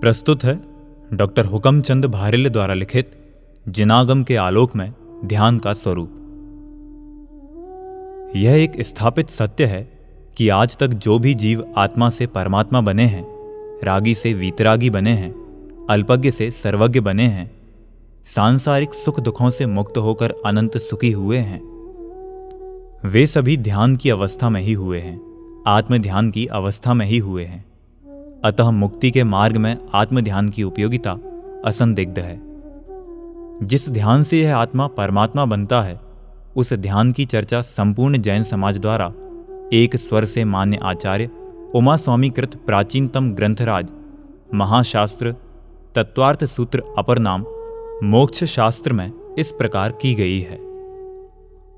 प्रस्तुत है डॉक्टर हुकमचंद भारिल द्वारा लिखित जिनागम के आलोक में ध्यान का स्वरूप। यह एक स्थापित सत्य है कि आज तक जो भी जीव आत्मा से परमात्मा बने हैं, रागी से वीतरागी बने हैं, अल्पज्ञ से सर्वज्ञ बने हैं, सांसारिक सुख दुखों से मुक्त होकर अनंत सुखी हुए हैं, वे सभी ध्यान की अवस्था में ही हुए हैं आत्म ध्यान की अवस्था में ही हुए हैं। अतः मुक्ति के मार्ग में आत्मध्यान की उपयोगिता असंदिग्ध है। जिस ध्यान से यह आत्मा परमात्मा बनता है, उस ध्यान की चर्चा संपूर्ण जैन समाज द्वारा एक स्वर से मान्य आचार्य उमा स्वामी कृत प्राचीनतम ग्रंथराज, महाशास्त्र तत्वार्थ सूत्र अपर नाम मोक्ष शास्त्र में इस प्रकार की गई है।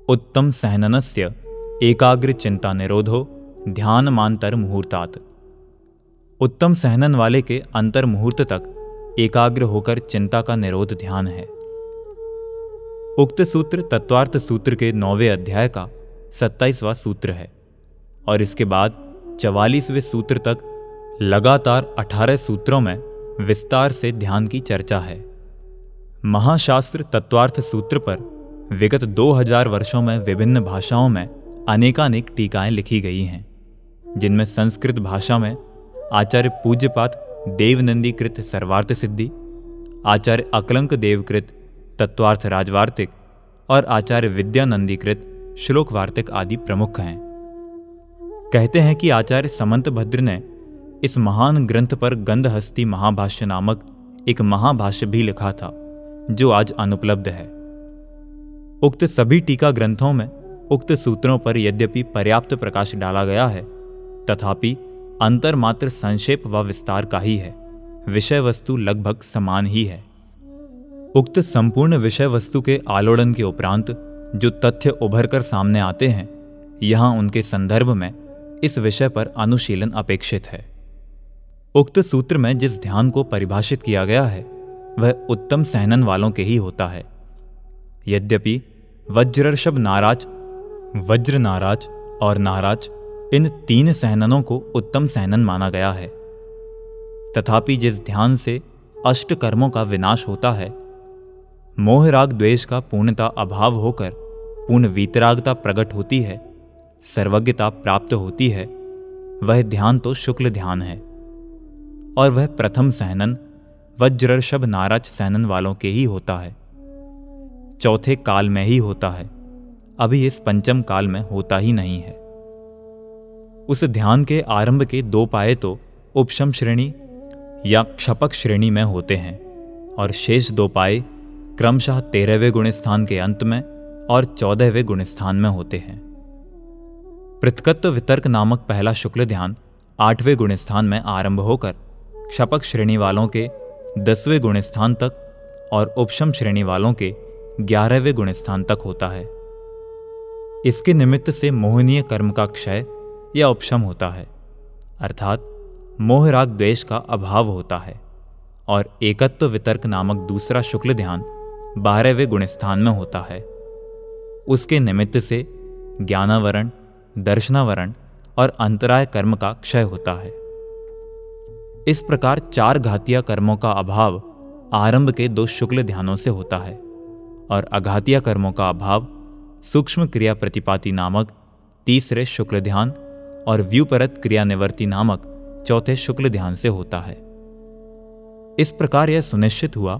उत्तम सहननस्य, एकाग्र चिंता निरोधो ध्यान मांतर मुहूर्तात। उत्तम सहनन वाले के अंतर मुहूर्त तक एकाग्र होकर चिंता का निरोध ध्यान है। उक्त सूत्र तत्वार्थ सूत्र के नौवे अध्याय का सत्ताईसवां सूत्र है और इसके बाद चवालीसवें सूत्र तक लगातार अठारह सूत्रों में विस्तार से ध्यान की चर्चा है। महाशास्त्र तत्वार्थ सूत्र पर विगत 2000 वर्षों में विभिन्न भाषाओं में अनेकानेक टीकाएँ लिखी गई हैं, जिनमें संस्कृत भाषा में आचार्य पूज्यपात देवनंदीकृत सर्वार्थ सिद्धि, आचार्य अकलंक देवकृत तत्वार्थ राजवार्तिक और आचार्य विद्यानंदीकृत श्लोक वार्तिक आदि प्रमुख हैं। कहते हैं कि आचार्य समंत भद्र ने इस महान ग्रंथ पर गंधहस्ती महाभाष्य नामक एक महाभाष्य भी लिखा था, जो आज अनुपलब्ध है। उक्त सभी टीका ग्रंथों में उक्त सूत्रों पर यद्यपि पर्याप्त प्रकाश डाला गया है, तथापि अंतर मात्र संक्षेप व विस्तार का ही है। विषय वस्तु लगभग समान ही है। उक्त संपूर्ण विषय वस्तु के आलोड़न के उपरांत जो तथ्य उभर कर सामने आते हैं, यहाँ उनके संदर्भ में इस विषय पर अनुशीलन अपेक्षित है। उक्त सूत्र में जिस ध्यान को परिभाषित किया गया है, वह उत्तम सहनन वालों के ही होता है। यद्यपि वज्रर्षभ नाराज़, वज्र नाराज़ और नाराज़ इन तीन सहननों को उत्तम सहनन माना गया है। तथापि जिस ध्यान से अष्ट कर्मों का विनाश होता है मोह राग द्वेष का पूर्णता अभाव होकर पूर्ण वीतरागता प्रकट होती है, सर्वज्ञता प्राप्त होती है, वह ध्यान तो शुक्ल ध्यान है। और वह प्रथम सहनन वज्रर्षभ नाराज़ सहनन वालों के ही होता है। चौथे काल में ही होता है, अभी इस पंचम काल में होता ही नहीं है। उस ध्यान के आरंभ के दो पाए तो उपशम श्रेणी या क्षपक श्रेणी में होते हैं और शेष दो पाए क्रमशः तेरहवें गुण स्थान के अंत में और चौदहवें गुण स्थान में होते हैं। पृथकत्व वितर्क नामक पहला शुक्ल ध्यान आठवें गुण स्थान में आरंभ होकर क्षपक श्रेणी वालों के दसवें गुण स्थान तक और उपशम श्रेणी वालों के ग्यारहवें गुण स्थान तक होता है। इसके निमित्त से मोहनीय कर्म का क्षय या उपशम होता है। अर्थात मोह राग द्वेष का अभाव होता है और एकत्व वितर्क नामक दूसरा शुक्ल ध्यान बारहवें गुणस्थान में होता है। उसके निमित्त से ज्ञानावरण, दर्शनावरण और अंतराय कर्म का क्षय होता है। इस प्रकार चार घातिया कर्मों का अभाव आरंभ के दो शुक्ल ध्यानों से होता है और अघातिया कर्मों का अभाव सूक्ष्म क्रिया प्रतिपाति नामक तीसरे शुक्ल ध्यान और व्यूपरत क्रिया निवर्ती नामक चौथे शुक्ल ध्यान से होता है। इस प्रकार यह सुनिश्चित हुआ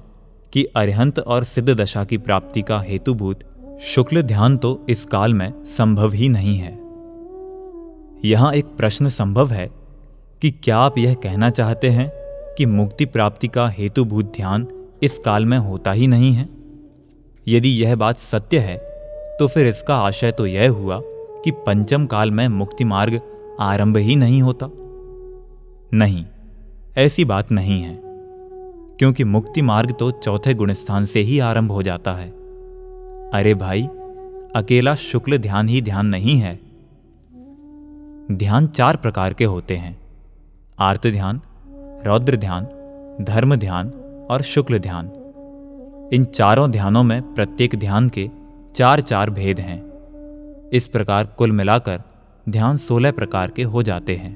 कि अरिहंत और सिद्ध दशा की प्राप्ति का हेतुभूत शुक्ल ध्यान तो इस काल में संभव ही नहीं है। यहाँ एक प्रश्न संभव है कि क्या आप यह कहना चाहते हैं कि मुक्ति प्राप्ति का हेतुभूत ध्यान इस काल में होता ही नहीं है? यदि यह बात सत्य है तो फिर इसका आशय तो यह हुआ कि पंचम काल में मुक्ति मार्ग आरंभ ही नहीं होता। नहीं, ऐसी बात नहीं है, क्योंकि मुक्ति मार्ग तो चौथे गुणस्थान से ही आरंभ हो जाता है। अरे भाई, अकेला शुक्ल ध्यान ही ध्यान नहीं है। ध्यान चार प्रकार के होते हैं, आर्त ध्यान, रौद्र ध्यान, धर्म ध्यान और शुक्ल ध्यान। इन चारों ध्यानों में प्रत्येक ध्यान के चार चार भेद हैं। इस प्रकार कुल मिलाकर ध्यान सोलह प्रकार के हो जाते हैं।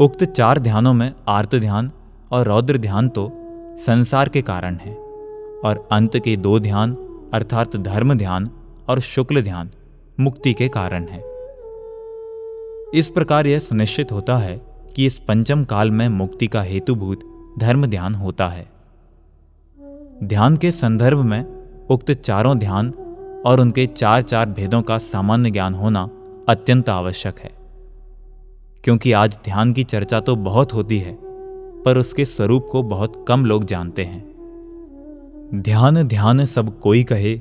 उक्त चार ध्यानों में आर्त ध्यान और रौद्र ध्यान तो संसार के कारण है, और अंत के दो ध्यान अर्थात धर्म ध्यान और शुक्ल ध्यान मुक्ति के कारण है। इस प्रकार यह सुनिश्चित होता है कि इस पंचम काल में मुक्ति का हेतुभूत धर्म ध्यान होता है। ध्यान के संदर्भ में उक्त चारों ध्यान और उनके चार चार भेदों का सामान्य ज्ञान होना अत्यंत आवश्यक है। क्योंकि आज ध्यान की चर्चा तो बहुत होती है, पर उसके स्वरूप को बहुत कम लोग जानते हैं। ध्यान ध्यान सब कोई कहे,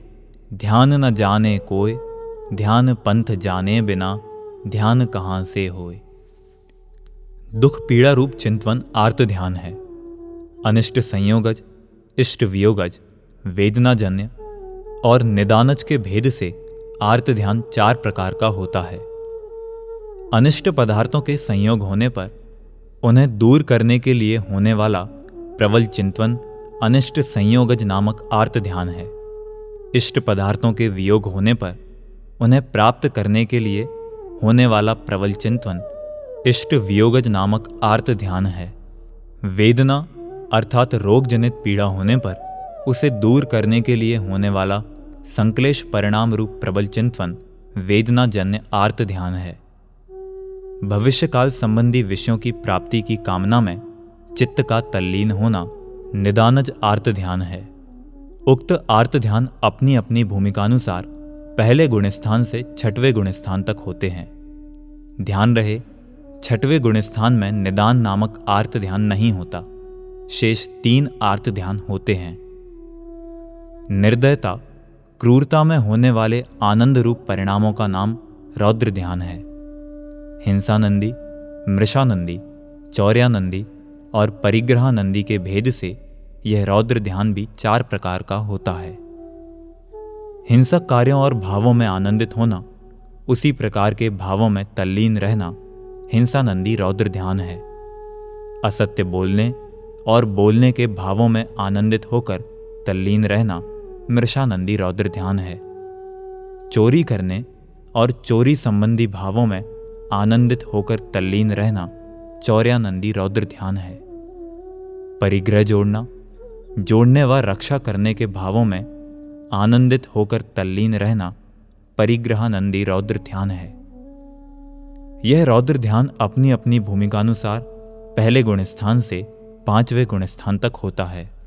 ध्यान न जाने कोई ध्यान पंथ जाने बिना, ध्यान कहाँ से होए दुख पीड़ा रूप चिंतवन आर्त ध्यान है। अनिष्ट संयोगज, इष्ट वियोगज, वेदनाजन्य और निदानज के भेद से आर्त ध्यान चार प्रकार का होता है। अनिष्ट पदार्थों के संयोग होने पर, उन्हें दूर करने के लिए होने वाला प्रबल चिंतवन अनिष्ट संयोगज नामक आर्त ध्यान है। इष्ट पदार्थों के वियोग होने पर, उन्हें प्राप्त करने के लिए होने वाला प्रबल चिंतवन इष्ट वियोगज नामक आर्त ध्यान है। वेदना, अर्थात रोग जनित पीड़ा होने पर, उसे दूर करने के लिए होने वाला संकलेश परिणाम रूप प्रबल चिंतवन वेदना जन्य आर्त ध्यान है। भविष्यकाल संबंधी विषयों की प्राप्ति की कामना में चित्त का तल्लीन होना निदानज आर्त ध्यान है। उक्त आर्त ध्यान अपनी अपनी भूमिकानुसार पहले गुणस्थान से छठवें गुणस्थान तक होते हैं। ध्यान रहे, छठवें गुणस्थान में निदान नामक आर्त ध्यान नहीं होता, शेष तीन आर्त ध्यान होते हैं। निर्दयता क्रूरता में होने वाले आनंद रूप परिणामों का नाम रौद्र ध्यान है। हिंसानंदी, मृषानंदी, चौर्यानंदी और परिग्रहानंदी के भेद से यह रौद्र ध्यान भी चार प्रकार का होता है। हिंसक कार्यों और भावों में आनंदित होना, उसी प्रकार के भावों में तल्लीन रहना हिंसानंदी रौद्र ध्यान है। असत्य बोलने और बोलने के भावों में आनंदित होकर तल्लीन रहना मृषानंदी रौद्र ध्यान है। चोरी करने और चोरी संबंधी भावों में आनंदित होकर तल्लीन रहना चौर्यानंदी रौद्र ध्यान है। परिग्रह जोड़ना, जोड़ने व रक्षा करने के भावों में आनंदित होकर तल्लीन रहना परिग्रहानंदी रौद्र ध्यान है। यह रौद्र ध्यान अपनी अपनी भूमिकानुसार पहले गुणस्थान से पाँचवें गुणस्थान तक होता है।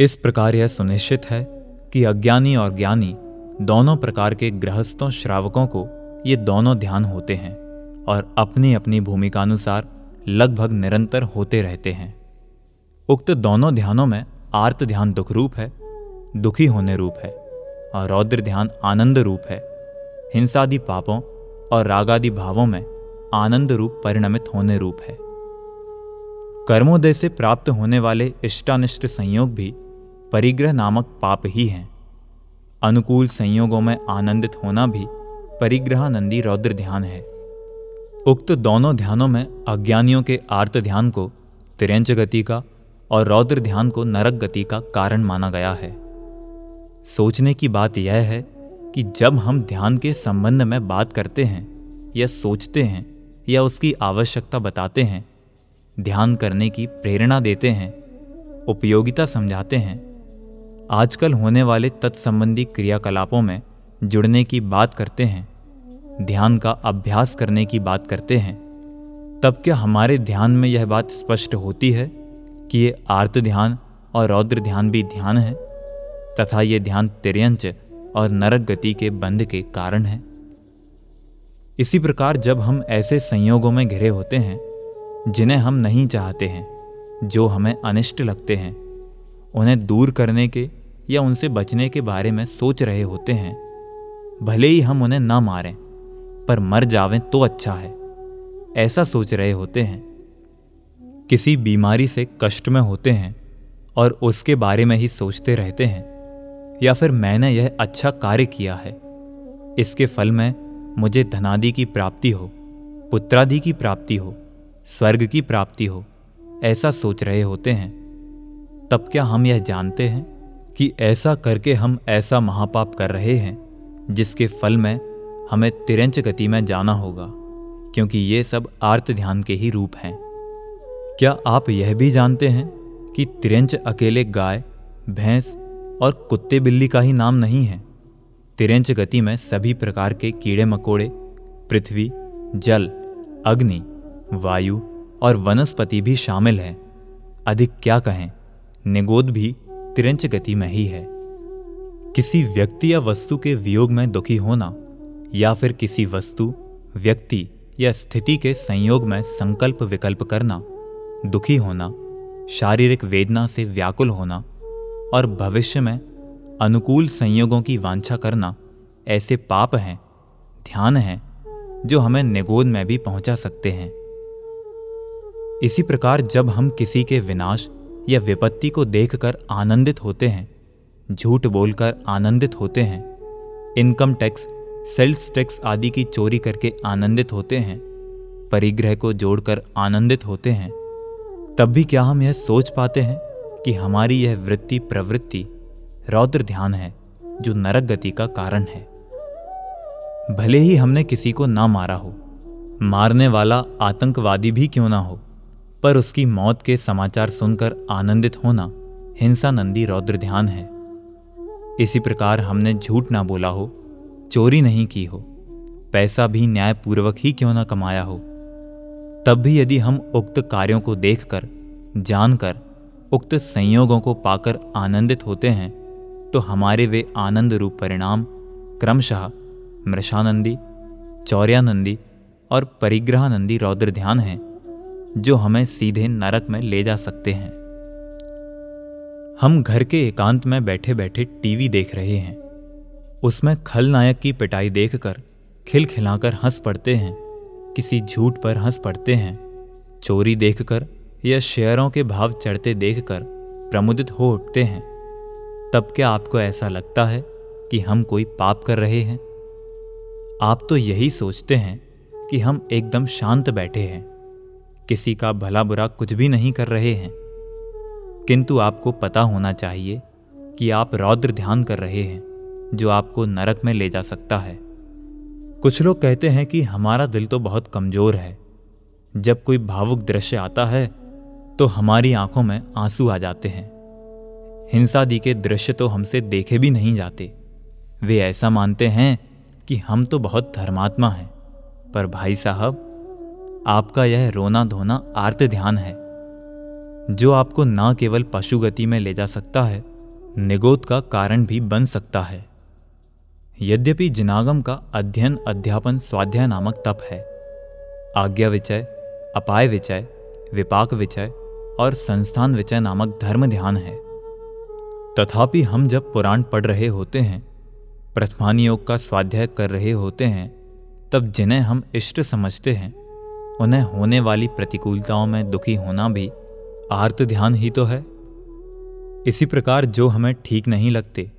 इस प्रकार यह सुनिश्चित है कि अज्ञानी और ज्ञानी दोनों प्रकार के गृहस्थों, श्रावकों को ये दोनों ध्यान होते हैं और अपनी अपनी भूमिकानुसार लगभग निरंतर होते रहते हैं। उक्त दोनों ध्यानों में आर्त ध्यान दुख रूप है, दुखी होने रूप है और रौद्र ध्यान आनंद रूप है। हिंसादि पापों और रागादि भावों में आनंद रूप परिणमित होने रूप है। कर्मोदय से प्राप्त होने वाले इष्टानिष्ट संयोग भी परिग्रह नामक पाप ही हैं। अनुकूल संयोगों में आनंदित होना भी परिग्रहानंदी रौद्र ध्यान है। उक्त दोनों ध्यानों में अज्ञानियों के आर्त ध्यान को, तिरंच गति का और रौद्र ध्यान को नरक गति का कारण माना गया है। सोचने की बात यह है कि जब हम ध्यान के संबंध में बात करते हैं या सोचते हैं या उसकी आवश्यकता बताते हैं, ध्यान करने की प्रेरणा देते हैं, उपयोगिता समझाते हैं आजकल होने वाले तत्संबंधी क्रियाकलापों में जुड़ने की बात करते हैं, ध्यान का अभ्यास करने की बात करते हैं। तब क्या हमारे ध्यान में यह बात स्पष्ट होती है कि ये आर्त ध्यान और रौद्र ध्यान भी ध्यान है, तथा ये ध्यान तिरंच और नरक गति के बंध के कारण है? इसी प्रकार जब हम ऐसे संयोगों में घिरे होते हैं, जिन्हें हम नहीं चाहते हैं, जो हमें अनिष्ट लगते हैं, उन्हें दूर करने के या उनसे बचने के बारे में सोच रहे होते हैं, भले ही हम उन्हें ना मारें, पर मर जावें तो अच्छा है, ऐसा सोच रहे होते हैं। किसी बीमारी से कष्ट में होते हैं और उसके बारे में ही सोचते रहते हैं, या फिर मैंने यह अच्छा कार्य किया है, इसके फल में मुझे धनादि की प्राप्ति हो, पुत्रादि की प्राप्ति हो, स्वर्ग की प्राप्ति हो, ऐसा सोच रहे होते हैं। तब क्या हम यह जानते हैं? कि ऐसा करके हम ऐसा महापाप कर रहे हैं, जिसके फल में हमें तिरंच गति में जाना होगा, क्योंकि ये सब आर्त ध्यान के ही रूप हैं। क्या आप यह भी जानते हैं कि तिरंच अकेले गाय, भैंस और कुत्ते बिल्ली का ही नाम नहीं है? तिरंच गति में सभी प्रकार के कीड़े मकोड़े, पृथ्वी, जल, अग्नि, वायु और वनस्पति भी शामिल हैं। अधिक क्या कहें, निगोद भी तिरंच गति में ही है। किसी व्यक्ति या वस्तु के वियोग में दुखी होना या फिर किसी वस्तु, व्यक्ति या स्थिति के संयोग में संकल्प विकल्प करना, दुखी होना, शारीरिक वेदना से व्याकुल होना और भविष्य में अनुकूल संयोगों की वांछा करना ऐसे पाप हैं, ध्यान हैं, जो हमें निगोद में भी पहुँचा सकते हैं। इसी प्रकार जब हम किसी के विनाश या विपत्ति को देखकर आनंदित होते हैं, झूठ बोलकर आनंदित होते हैं, इनकम टैक्स, सेल्स टैक्स आदि की चोरी करके आनंदित होते हैं, परिग्रह को जोड़कर आनंदित होते हैं, तब भी क्या हम यह सोच पाते हैं कि हमारी यह वृत्ति प्रवृत्ति, रौद्र ध्यान है, जो नरक गति का कारण है। भले ही हमने किसी को ना मारा हो, मारने वाला आतंकवादी भी क्यों ना हो पर उसकी मौत के समाचार सुनकर आनंदित होना हिंसा नंदी रौद्र ध्यान है। इसी प्रकार हमने झूठ ना बोला हो, चोरी नहीं की हो, पैसा भी न्यायपूर्वक ही क्यों ना कमाया हो? तब भी यदि हम उक्त कार्यों को देखकर, जानकर, उक्त संयोगों को पाकर आनंदित होते हैं तो हमारे वे आनंद रूप परिणाम क्रमशः मृषानंदी, चौर्यानंदी और परिग्रहानंदी रौद्र ध्यान हैं। जो हमें सीधे नरक में ले जा सकते हैं। हम घर के एकांत में बैठे बैठे टीवी देख रहे हैं। उसमें खलनायक की पिटाई देखकर खिलखिलाकर हंस पड़ते हैं, किसी झूठ पर हंस पड़ते हैं। चोरी देखकर या शेयरों के भाव चढ़ते देखकर प्रमुदित हो उठते हैं। तब क्या आपको ऐसा लगता है कि हम कोई पाप कर रहे हैं? आप तो यही सोचते हैं कि हम एकदम शांत बैठे हैं। किसी का भला बुरा कुछ भी नहीं कर रहे हैं। किंतु आपको पता होना चाहिए कि आप रौद्र ध्यान कर रहे हैं, जो आपको नरक में ले जा सकता है। कुछ लोग कहते हैं कि हमारा दिल तो बहुत कमज़ोर है। जब कोई भावुक दृश्य आता है तो हमारी आँखों में आँसू आ जाते हैं। हिंसादि के दृश्य तो हमसे देखे भी नहीं जाते। वे ऐसा मानते हैं कि हम तो बहुत धर्मात्मा हैं, पर भाई साहब आपका यह रोना धोना आर्त ध्यान है। जो आपको न केवल पशु गति में ले जा सकता है, निगोद का कारण भी बन सकता है। यद्यपि जिनागम का अध्ययन अध्यापन स्वाध्याय नामक तप है। आज्ञा विचय, अपाय विचय, विपाक विचय और संस्थान विचय नामक धर्म ध्यान है। तथापि हम जब पुराण पढ़ रहे होते हैं प्रथमान योग का स्वाध्याय कर रहे होते हैं, तब जिन्हें हम इष्ट समझते हैं उन्हें होने वाली प्रतिकूलताओं में दुखी होना भी आर्त ध्यान ही तो है। इसी प्रकार जो हमें ठीक नहीं लगते,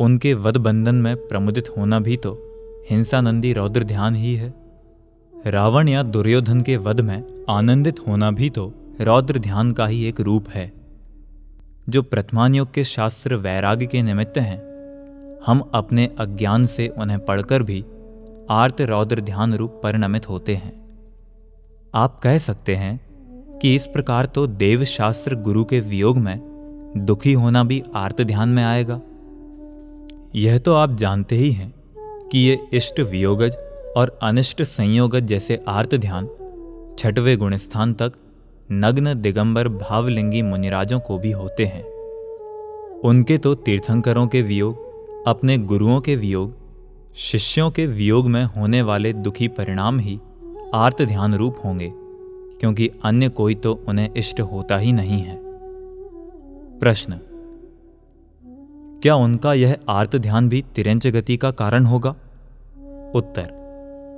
उनके वध बंधन में प्रमुदित होना भी तो हिंसानंदी रौद्र ध्यान ही है। रावण या दुर्योधन के वध में आनंदित होना भी तो रौद्र ध्यान का ही एक रूप है। जो प्रथमानयोग के शास्त्र वैराग्य के निमित्त हैं, हम अपने अज्ञान से उन्हें पढ़कर भी आर्त रौद्र ध्यान रूप परिणमित होते हैं। आप कह सकते हैं कि इस प्रकार तो देव शास्त्र गुरु के वियोग में दुखी होना भी आर्त ध्यान में आएगा। यह तो आप जानते ही हैं कि ये इष्ट वियोगज और अनिष्ट संयोगज जैसे आर्त ध्यान छठवें गुणस्थान तक नग्न दिगंबर भावलिंगी मुनिराजों को भी होते हैं। उनके तो तीर्थंकरों के वियोग, अपने गुरुओं के वियोग, शिष्यों के वियोग में होने वाले दुखी परिणाम ही आर्त ध्यान रूप होंगे, क्योंकि अन्य कोई तो उन्हें इष्ट होता ही नहीं है। प्रश्न। क्या उनका यह आर्त ध्यान भी तिरंज गति का कारण होगा? उत्तर।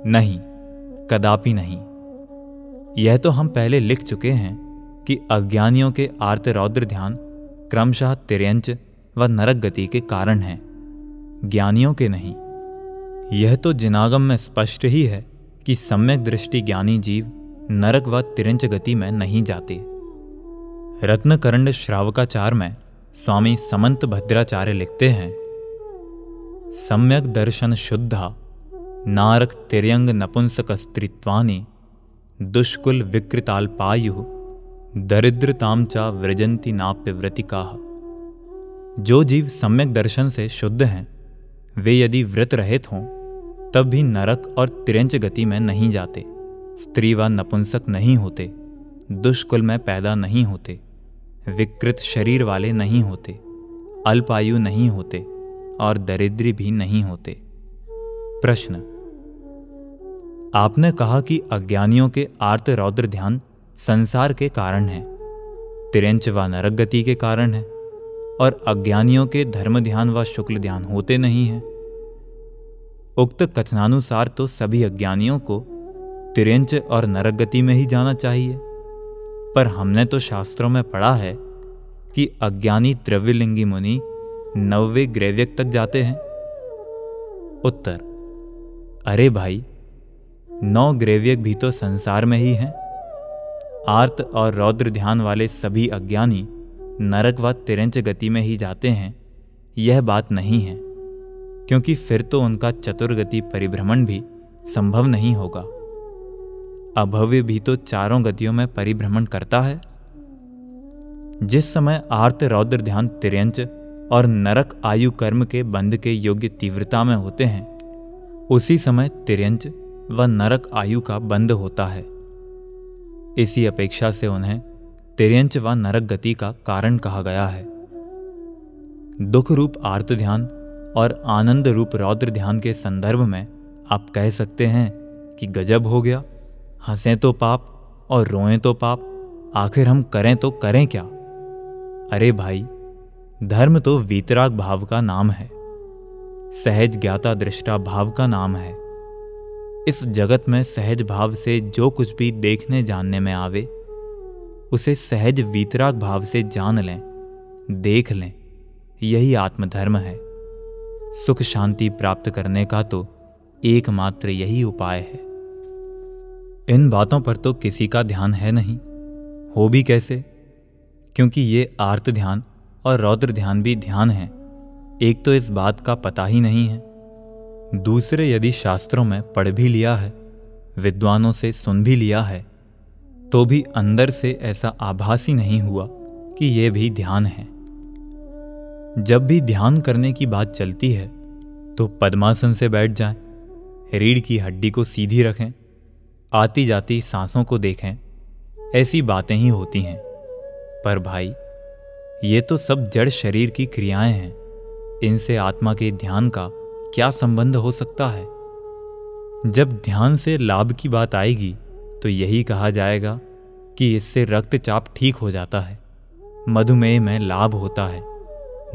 नहीं, कदापि नहीं। यह तो हम पहले लिख चुके हैं कि अज्ञानियों के आर्त रौद्र ध्यान क्रमशः तिरंच व नरक गति के कारण हैं। ज्ञानियों के नहीं। यह तो जिनागम में स्पष्ट ही है कि सम्यक दृष्टि ज्ञानी जीव नरक व तिरंच गति में नहीं जाते। रत्नकरंड श्रावकाचार में स्वामी समंत भद्राचार्य लिखते हैं, सम्यक दर्शन शुद्धा, नारक तिरंग नपुंसक स्त्रीत्वानि, दुष्कुल विकृताल पायु दरिद्रताम चा व्रजंती नाप्य व्रतिका जो जीव सम्यक दर्शन से शुद्ध हैं, वे यदि व्रत रहित हों तब भी नरक और तिरंच गति में नहीं जाते। स्त्री व नपुंसक नहीं होते। दुष्कुल में पैदा नहीं होते। विकृत शरीर वाले नहीं होते। अल्पायु नहीं होते और दरिद्री भी नहीं होते। प्रश्न। आपने कहा कि अज्ञानियों के आर्त रौद्र ध्यान संसार के कारण है। तिरंच व नरक गति के कारण है। और अज्ञानियों के धर्म ध्यान व शुक्ल ध्यान होते नहीं हैं। उक्त कथनानुसार तो सभी अज्ञानियों को तिरंच और नरक गति में ही जाना चाहिए। पर हमने तो शास्त्रों में पढ़ा है कि अज्ञानी द्रव्यलिंगी मुनि नववे ग्रेव्यक तक जाते हैं। उत्तर, अरे भाई, नौ ग्रेव्यक भी तो संसार में ही हैं। आर्त और रौद्र ध्यान वाले सभी अज्ञानी नरक व तिरंच गति में ही जाते हैं, यह बात नहीं है। क्योंकि फिर तो उनका चतुर्गति परिभ्रमण भी संभव नहीं होगा। अभव्य भी तो चारों गतियों में परिभ्रमण करता है। जिस समय आर्त, रौद्र, ध्यान, तिरंच और नरक आयु कर्म के बंध के योग्य तीव्रता में होते हैं, उसी समय तिरंच व नरक आयु का बंध होता है। इसी अपेक्षा से उन्हें तिरंच व नरक गति का कारण कहा गया है। दुख रूप आर्त ध्यान और आनंद रूप रौद्र ध्यान के संदर्भ में आप कह सकते हैं कि गजब हो गया। हंसें तो पाप और रोएँ तो पाप, आखिर हम करें तो करें क्या? अरे भाई, धर्म तो वीतराग भाव का नाम है। सहज ज्ञाता दृष्टा भाव का नाम है। इस जगत में सहज भाव से जो कुछ भी देखने जानने में आवे, उसे सहज वीतराग भाव से जान लें, देख लें, यही आत्मधर्म है। सुख शांति प्राप्त करने का तो एकमात्र यही उपाय है। इन बातों पर तो किसी का ध्यान है नहीं। हो भी कैसे? क्योंकि ये आर्त ध्यान और रौद्र ध्यान भी ध्यान है। एक तो इस बात का पता ही नहीं है। दूसरे यदि शास्त्रों में पढ़ भी लिया है, विद्वानों से सुन भी लिया है तो भी अंदर से ऐसा आभास ही नहीं हुआ कि यह भी ध्यान है। जब भी ध्यान करने की बात चलती है तो पद्मासन से बैठ जाएँ, रीढ़ की हड्डी को सीधी रखें आती जाती सांसों को देखें ऐसी बातें ही होती हैं। पर भाई ये तो सब जड़ शरीर की क्रियाएँ हैं इनसे आत्मा के ध्यान का क्या संबंध हो सकता है? जब ध्यान से लाभ की बात आएगी तो यही कहा जाएगा कि इससे रक्तचाप ठीक हो जाता है मधुमेह में लाभ होता है।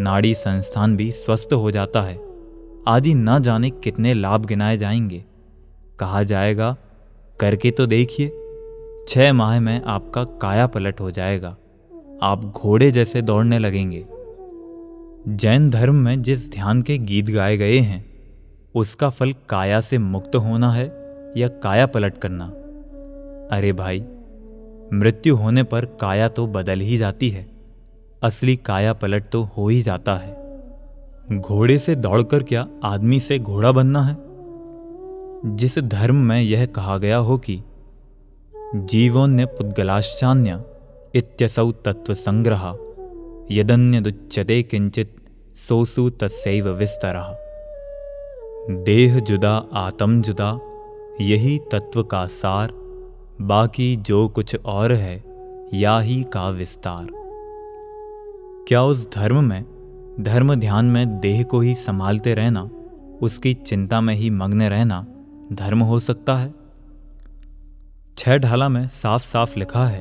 नाड़ी संस्थान भी स्वस्थ हो जाता है। आदि न जाने कितने लाभ गिनाए जाएँगे। कहा जाएगा, करके तो देखिए, छह माह में आपका काया पलट हो जाएगा। आप घोड़े जैसे दौड़ने लगेंगे। जैन धर्म में जिस ध्यान के गीत गाए गए हैं, उसका फल काया से मुक्त होना है या काया पलट करना? अरे भाई, मृत्यु होने पर काया तो बदल ही जाती है। असली काया पलट तो हो ही जाता है। घोड़े से दौड़कर क्या आदमी से घोड़ा बनना है? जिस धर्म में यह कहा गया हो कि जीवोन्य पुद्गलाश्चान्य इत्यसौ तत्व संग्रह यदन्य दुच्यते किंचित सोसु तस्व विस्तरः। देह जुदा, आत्म जुदा, यही तत्व का सार, बाकी जो कुछ और है, या ही का विस्तार। क्या उस धर्म में, धर्म ध्यान में देह को ही संभालते रहना, उसकी चिंता में ही मग्न रहना धर्म हो सकता है? छह ढाला में साफ़ साफ़ लिखा है,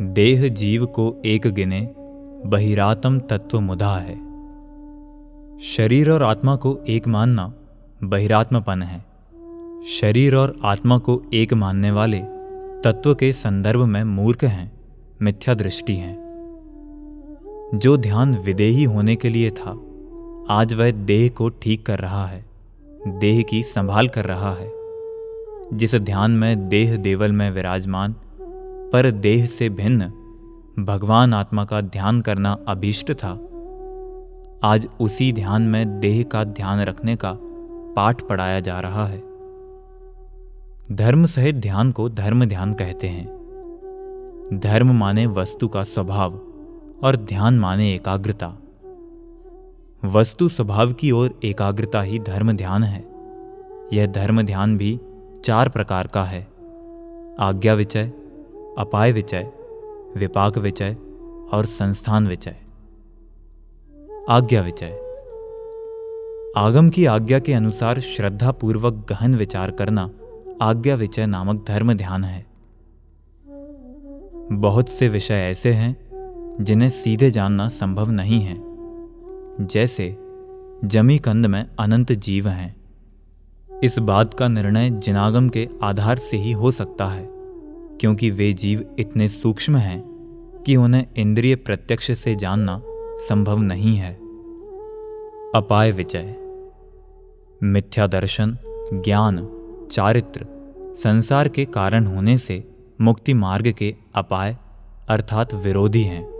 देह जीव को एक गिने, बहिरातम तत्व मुदा है। शरीर और आत्मा को एक मानना बहिरात्मपन है। शरीर और आत्मा को एक मानने वाले तत्व के संदर्भ में मूर्ख हैं, मिथ्या दृष्टि हैं। जो ध्यान विदेही होने के लिए था, आज वह देह को ठीक कर रहा है, देह की संभाल कर रहा है। जिस ध्यान में देह देवल में विराजमान, पर देह से भिन्न भगवान आत्मा का ध्यान करना अभीष्ट था। आज उसी ध्यान में देह का ध्यान रखने का पाठ पढ़ाया जा रहा है। धर्म सहित ध्यान को धर्म ध्यान कहते हैं। धर्म माने वस्तु का स्वभाव। और ध्यान माने एकाग्रता। वस्तु स्वभाव की ओर एकाग्रता ही धर्म ध्यान है। यह धर्म ध्यान भी चार प्रकार का है। आज्ञा विचय, अपाय विचय, विपाक विचय और संस्थान विचय। आज्ञा विचय। आगम की आज्ञा के अनुसार श्रद्धा पूर्वक गहन विचार करना आज्ञा विचय नामक धर्म ध्यान है। बहुत से विषय ऐसे हैं जिन्हें सीधे जानना संभव नहीं है। जैसे, जमी कंद में अनंत जीव हैं। इस बात का निर्णय जिनागम के आधार से ही हो सकता है, क्योंकि वे जीव इतने सूक्ष्म हैं कि उन्हें इंद्रिय प्रत्यक्ष से जानना संभव नहीं है। अपाय विजय। मिथ्या दर्शन, ज्ञान, चारित्र, संसार के कारण होने से मुक्ति मार्ग के अपाय अर्थात विरोधी हैं।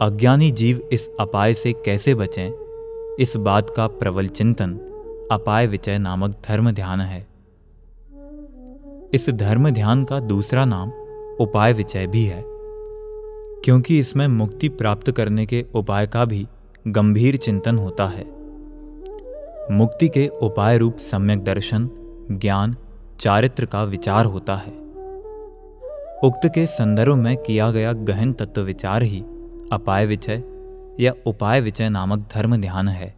अज्ञानी जीव इस अपाय से कैसे बचें? इस बात का प्रबल चिंतन अपाय विचय नामक धर्म ध्यान है। इस धर्म ध्यान का दूसरा नाम उपाय विचय भी है। क्योंकि इसमें मुक्ति प्राप्त करने के उपाय का भी गंभीर चिंतन होता है। मुक्ति के उपाय रूप सम्यक दर्शन, ज्ञान, चारित्र का विचार होता है। उक्त के संदर्भ में किया गया गहन तत्व विचार ही अपाय विचय या उपाय विचय नामक धर्म ध्यान है।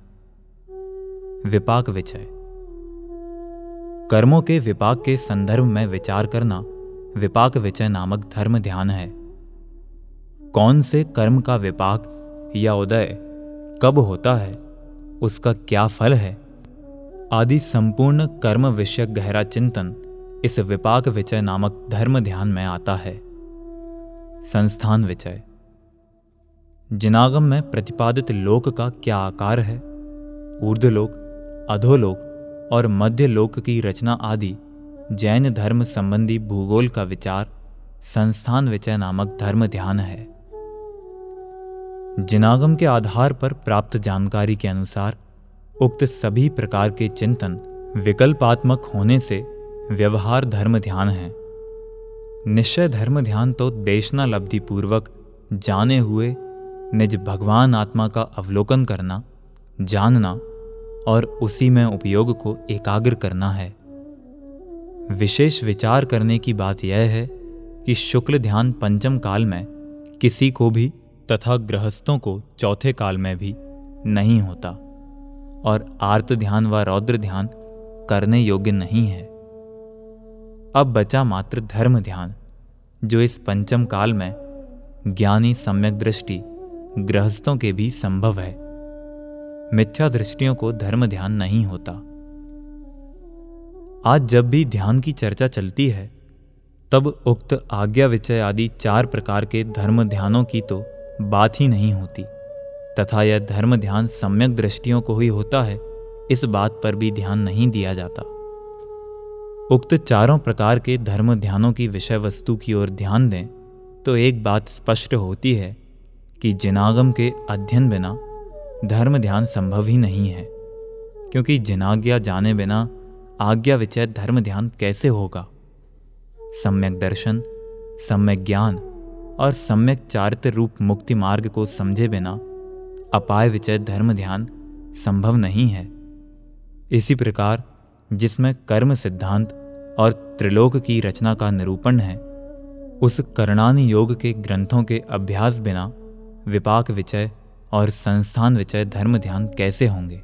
विपाक विचय। कर्मों के विपाक के संदर्भ में विचार करना विपाक विचय नामक धर्म ध्यान है। कौन से कर्म का विपाक या उदय कब होता है, उसका क्या फल है? आदि संपूर्ण कर्म विषय गहरा चिंतन इस विपाक विचय नामक धर्म ध्यान में आता है। संस्थान विचय। जिनागम में प्रतिपादित लोक का क्या आकार है? ऊर्ध्वलोक अधोलोक और मध्य लोक की रचना आदि जैन धर्म संबंधी भूगोल का विचार, संस्थान विचय नामक धर्म ध्यान है। जिनागम के आधार पर प्राप्त जानकारी के अनुसार उक्त सभी प्रकार के चिंतन विकल्पात्मक होने से व्यवहार धर्म ध्यान है। निश्चय धर्म ध्यान तो देशना लब्धि पूर्वक जाने हुए निज भगवान आत्मा का अवलोकन करना, जानना और उसी में उपयोग को एकाग्र करना है। विशेष विचार करने की बात यह है कि शुक्ल ध्यान पंचम काल में किसी को भी तथा गृहस्थों को चौथे काल में भी नहीं होता और आर्त ध्यान व रौद्र ध्यान करने योग्य नहीं है। अब बचा मात्र धर्म ध्यान, जो इस पंचम काल में ज्ञानी सम्यक दृष्टि गृहस्थों के भी संभव है। मिथ्या दृष्टियों को धर्म ध्यान नहीं होता। आज जब भी ध्यान की चर्चा चलती है, तब उक्त आज्ञा विचय आदि चार प्रकार के धर्म ध्यानों की तो बात ही नहीं होती। तथा यह धर्म ध्यान सम्यक दृष्टियों को ही होता है, इस बात पर भी ध्यान नहीं दिया जाता। उक्त चारों प्रकार के धर्म ध्यानों की विषय वस्तु की ओर ध्यान दें तो एक बात स्पष्ट होती है कि जिनागम के अध्ययन बिना धर्म ध्यान संभव ही नहीं है, क्योंकि जिनाज्ञा जाने बिना आज्ञा विचय धर्म ध्यान कैसे होगा? सम्यक दर्शन, सम्यक ज्ञान और सम्यक चारित्र रूप मुक्ति मार्ग को समझे बिना अपाय विचय धर्म ध्यान संभव नहीं है। इसी प्रकार जिसमें कर्म सिद्धांत और त्रिलोक की रचना का निरूपण है, उस करणान योग के ग्रंथों के अभ्यास बिना विपाक विचय और संस्थान विचय धर्म ध्यान कैसे होंगे?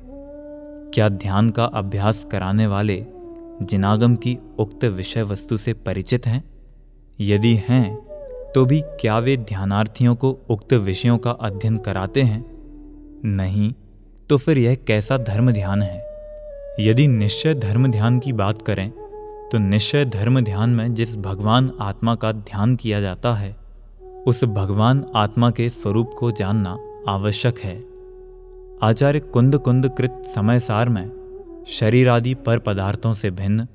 क्या ध्यान का अभ्यास कराने वाले जिनागम की उक्त विषय वस्तु से परिचित हैं? यदि हैं तो भी क्या वे ध्यानार्थियों को उक्त विषयों का अध्ययन कराते हैं? नहीं तो फिर यह कैसा धर्म ध्यान है? यदि निश्चय धर्म ध्यान की बात करें तो निश्चय धर्म ध्यान में जिस भगवान आत्मा का ध्यान किया जाता है उस भगवान आत्मा के स्वरूप को जानना आवश्यक है। आचार्य कुंद कुंद कृत समय सार में शरीर आदि पर पदार्थों से भिन्न,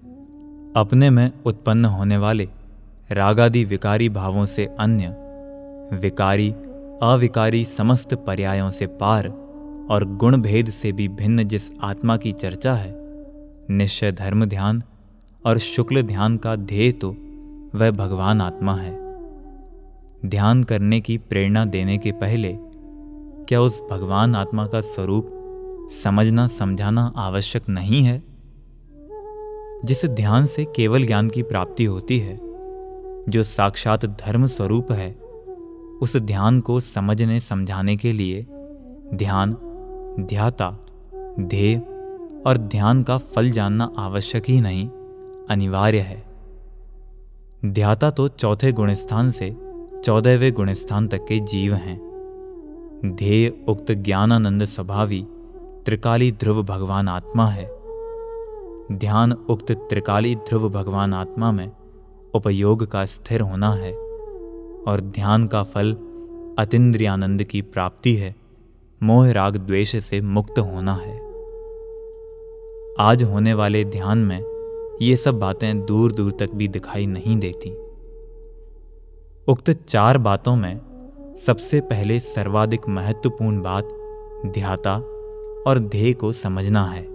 अपने में उत्पन्न होने वाले रागादि विकारी भावों से अन्य, विकारी, अविकारी समस्त पर्यायों से पार और गुण भेद से भी भिन्न जिस आत्मा की चर्चा है, निश्चय धर्म ध्यान और शुक्ल ध्यान का ध्येय तो वह भगवान आत्मा है। ध्यान करने की प्रेरणा देने के पहले क्या उस भगवान आत्मा का स्वरूप समझना, समझाना आवश्यक नहीं है? जिस ध्यान से केवल ज्ञान की प्राप्ति होती है, जो साक्षात धर्म स्वरूप है, उस ध्यान को समझने, समझाने के लिए ध्यान, ध्याता, ध्येय और ध्यान का फल जानना आवश्यक ही नहीं, अनिवार्य है। ध्याता तो चौथे गुणस्थान से चौदहवें गुणस्थान तक के जीव हैं। ध्येय उक्त ज्ञानानंद स्वभावी त्रिकाली ध्रुव भगवान आत्मा है। ध्यान उक्त त्रिकाली ध्रुव भगवान आत्मा में उपयोग का स्थिर होना है और ध्यान का फल अतिद्रियानंद की प्राप्ति है, मोह राग द्वेष से मुक्त होना है। आज होने वाले ध्यान में ये सब बातें दूर दूर तक भी दिखाई नहीं देती। उक्त चार बातों में सबसे पहले सर्वाधिक महत्वपूर्ण बात ध्याता और ध्येय को समझना है।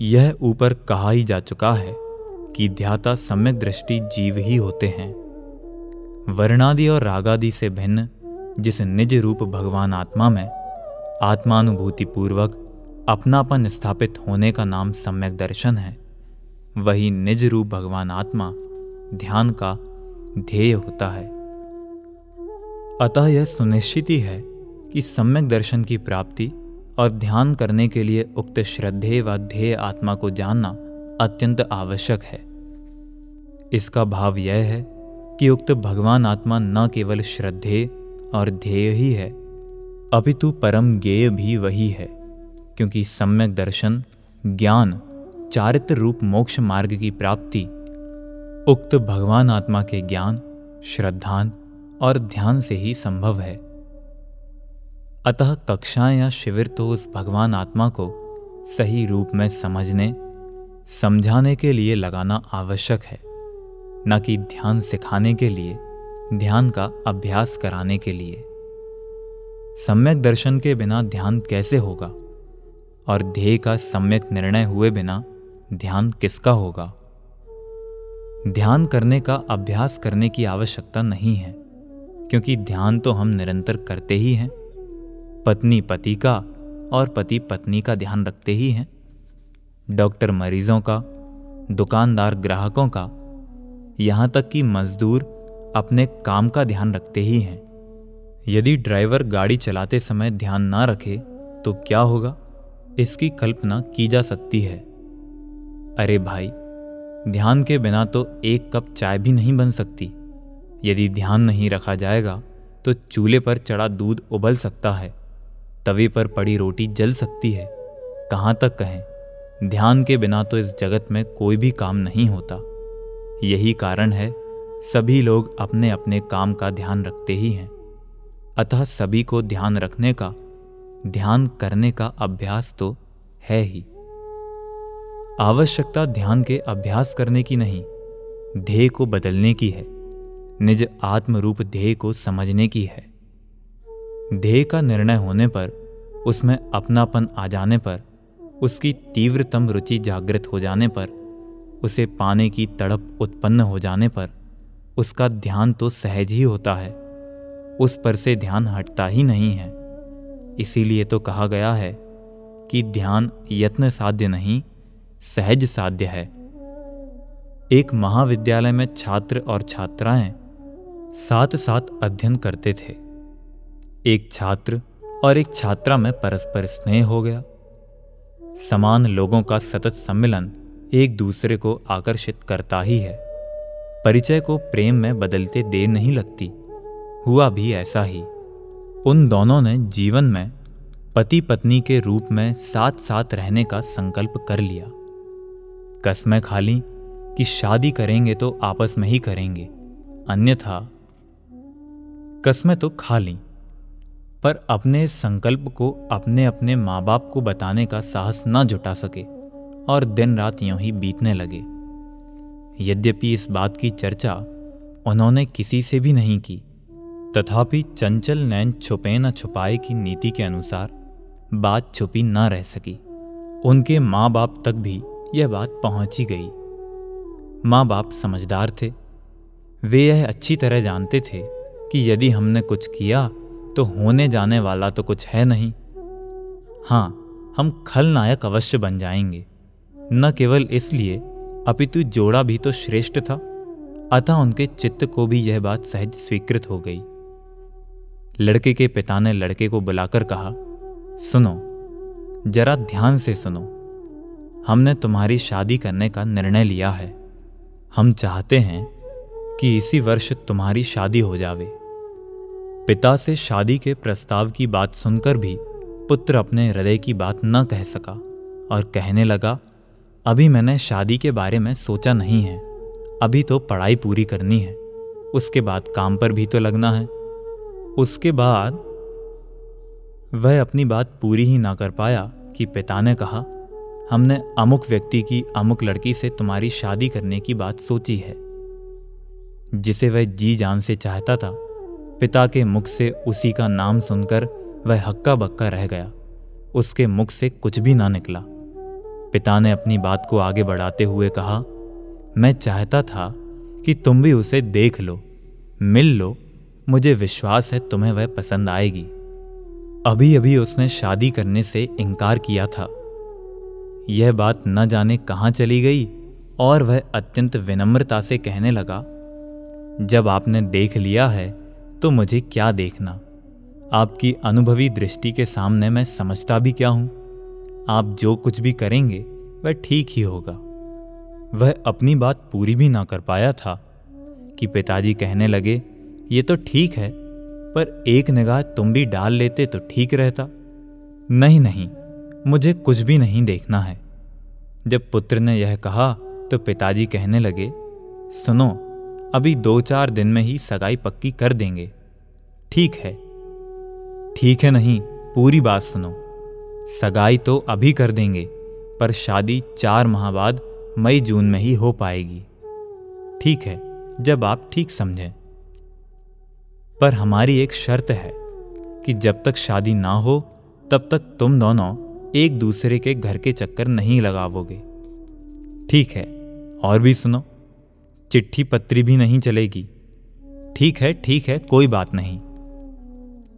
यह ऊपर कहा ही जा चुका है कि ध्याता सम्यक दृष्टि जीव ही होते हैं। वर्णादि और रागादि से भिन्न जिस निज रूप भगवान आत्मा में आत्मानुभूति पूर्वक अपनापन स्थापित होने का नाम सम्यक दर्शन है, वही निज रूप भगवान आत्मा ध्यान का ध्येय होता है। अतः यह सुनिश्चित ही है कि सम्यक दर्शन की प्राप्ति और ध्यान करने के लिए उक्त श्रद्धेय व ध्येय आत्मा को जानना अत्यंत आवश्यक है। इसका भाव यह है कि उक्त भगवान आत्मा न केवल श्रद्धेय और ध्येय ही है, अपितु परम ज्ञेय भी वही है, क्योंकि सम्यक दर्शन, ज्ञान, चारित्र रूप मोक्ष मार्ग की प्राप्ति उक्त भगवान आत्मा के ज्ञान, श्रद्धान और ध्यान से ही संभव है। अतः कक्षाएँ या शिविर तो उस भगवान आत्मा को सही रूप में समझने, समझाने के लिए लगाना आवश्यक है, न कि ध्यान सिखाने के लिए, ध्यान का अभ्यास कराने के लिए। सम्यक दर्शन के बिना ध्यान कैसे होगा? और ध्येय का सम्यक निर्णय हुए बिना ध्यान किसका होगा? ध्यान करने का अभ्यास करने की आवश्यकता नहीं है, क्योंकि ध्यान तो हम निरंतर करते ही हैं। पत्नी पति का और पति पत्नी का ध्यान रखते ही हैं। डॉक्टर मरीजों का, दुकानदार ग्राहकों का, यहाँ तक कि मजदूर अपने काम का ध्यान रखते ही हैं। यदि ड्राइवर गाड़ी चलाते समय ध्यान ना रखे तो क्या होगा? इसकी कल्पना की जा सकती है। अरे भाई ध्यान के बिना तो एक कप चाय भी नहीं बन सकती। यदि ध्यान नहीं रखा जाएगा तो चूल्हे पर चढ़ा दूध उबल सकता है। तवे पर पड़ी रोटी जल सकती है। कहाँ तक कहें, ध्यान के बिना तो इस जगत में कोई भी काम नहीं होता। यही कारण है, सभी लोग अपने अपने काम का ध्यान रखते ही हैं। अतः सभी को ध्यान रखने का, ध्यान करने का अभ्यास तो है ही। आवश्यकता ध्यान के अभ्यास करने की नहीं, ध्येय को बदलने की है, निज आत्मरूप ध्येय को समझने की है। ध्येय का निर्णय होने पर, उसमें अपनापन आ जाने पर, उसकी तीव्रतम रुचि जागृत हो जाने पर, उसे पाने की तड़प उत्पन्न हो जाने पर, उसका ध्यान तो सहज ही होता है, उस पर से ध्यान हटता ही नहीं है। इसीलिए तो कहा गया है कि ध्यान यत्न साध्य नहीं सहज साध्य है। एक महाविद्यालय में छात्र और छात्राएँ साथ साथ अध्ययन करते थे। एक छात्र और एक छात्रा में परस्पर स्नेह हो गया। समान लोगों का सतत सम्मिलन एक दूसरे को आकर्षित करता ही है। परिचय को प्रेम में बदलते देर नहीं लगती। हुआ भी ऐसा ही। उन दोनों ने जीवन में पति पत्नी के रूप में साथ साथ रहने का संकल्प कर लिया। कसमें खा ली कि शादी करेंगे तो आपस में ही करेंगे। अन्यथा कसमें तो खा ली, पर अपने संकल्प को अपने अपने माँ बाप को बताने का साहस न जुटा सके और दिन रात यूँ ही बीतने लगे। यद्यपि इस बात की चर्चा उन्होंने किसी से भी नहीं की, तथापि चंचल नैन छुपे न छुपाए की नीति के अनुसार बात छुपी न रह सकी। उनके माँ बाप तक भी यह बात पहुँची गई। माँ बाप समझदार थे। वे यह अच्छी तरह जानते थे कि यदि हमने कुछ किया तो होने जाने वाला तो कुछ है नहीं। हाँ हम खलनायक अवश्य बन जाएँगे। न केवल इसलिए, अपितु जोड़ा भी तो श्रेष्ठ था। अतः उनके चित्त को भी यह बात सहज स्वीकृत हो गई। लड़के के पिता ने लड़के को बुलाकर कहा, सुनो, जरा ध्यान से सुनो। हमने तुम्हारी शादी करने का निर्णय लिया है। हम चाहते हैं कि इसी वर्ष तुम्हारी शादी हो जावे। पिता से शादी के प्रस्ताव की बात सुनकर भी पुत्र अपने हृदय की बात न कह सका और कहने लगा, अभी मैंने शादी के बारे में सोचा नहीं है। अभी तो पढ़ाई पूरी करनी है। उसके बाद काम पर भी तो लगना है। उसके बाद वह अपनी बात पूरी ही ना कर पाया कि पिता ने कहा हमने अमुक व्यक्ति की, अमुक लड़की से तुम्हारी शादी करने की बात सोची है। जिसे वह जी जान से चाहता था, पिता के मुख से उसी का नाम सुनकर वह हक्का बक्का रह गया। उसके मुख से कुछ भी ना निकला। पिता ने अपनी बात को आगे बढ़ाते हुए कहा, मैं चाहता था कि तुम भी उसे देख लो, मिल लो, मुझे विश्वास है तुम्हें वह पसंद आएगी। अभी अभी उसने शादी करने से इनकार किया था। यह बात न जाने कहाँ चली गई और वह अत्यंत विनम्रता से कहने लगा, जब आपने देख लिया है तो मुझे क्या देखना? आपकी अनुभवी दृष्टि के सामने मैं समझता भी क्या हूँ? आप जो कुछ भी करेंगे, वह ठीक ही होगा। वह अपनी बात पूरी भी ना कर पाया था कि पिताजी कहने लगे, ये तो ठीक है, पर एक निगाह तुम भी डाल लेते तो ठीक रहता। नहीं नहीं मुझे कुछ भी नहीं देखना है। जब पुत्र ने यह कहा तो पिताजी कहने लगे, सुनो, अभी दो चार दिन में ही सगाई पक्की कर देंगे। ठीक है। ठीक है नहीं, पूरी बात सुनो। सगाई तो अभी कर देंगे, पर शादी चार माह बाद मई जून में ही हो पाएगी। ठीक है, जब आप ठीक समझें। पर हमारी एक शर्त है कि जब तक शादी ना हो, तब तक तुम दोनों एक दूसरे के घर के चक्कर नहीं लगावोगे। ठीक है, और भी सुनो, चिट्ठी पत्री भी नहीं चलेगी। ठीक है ठीक है, कोई बात नहीं।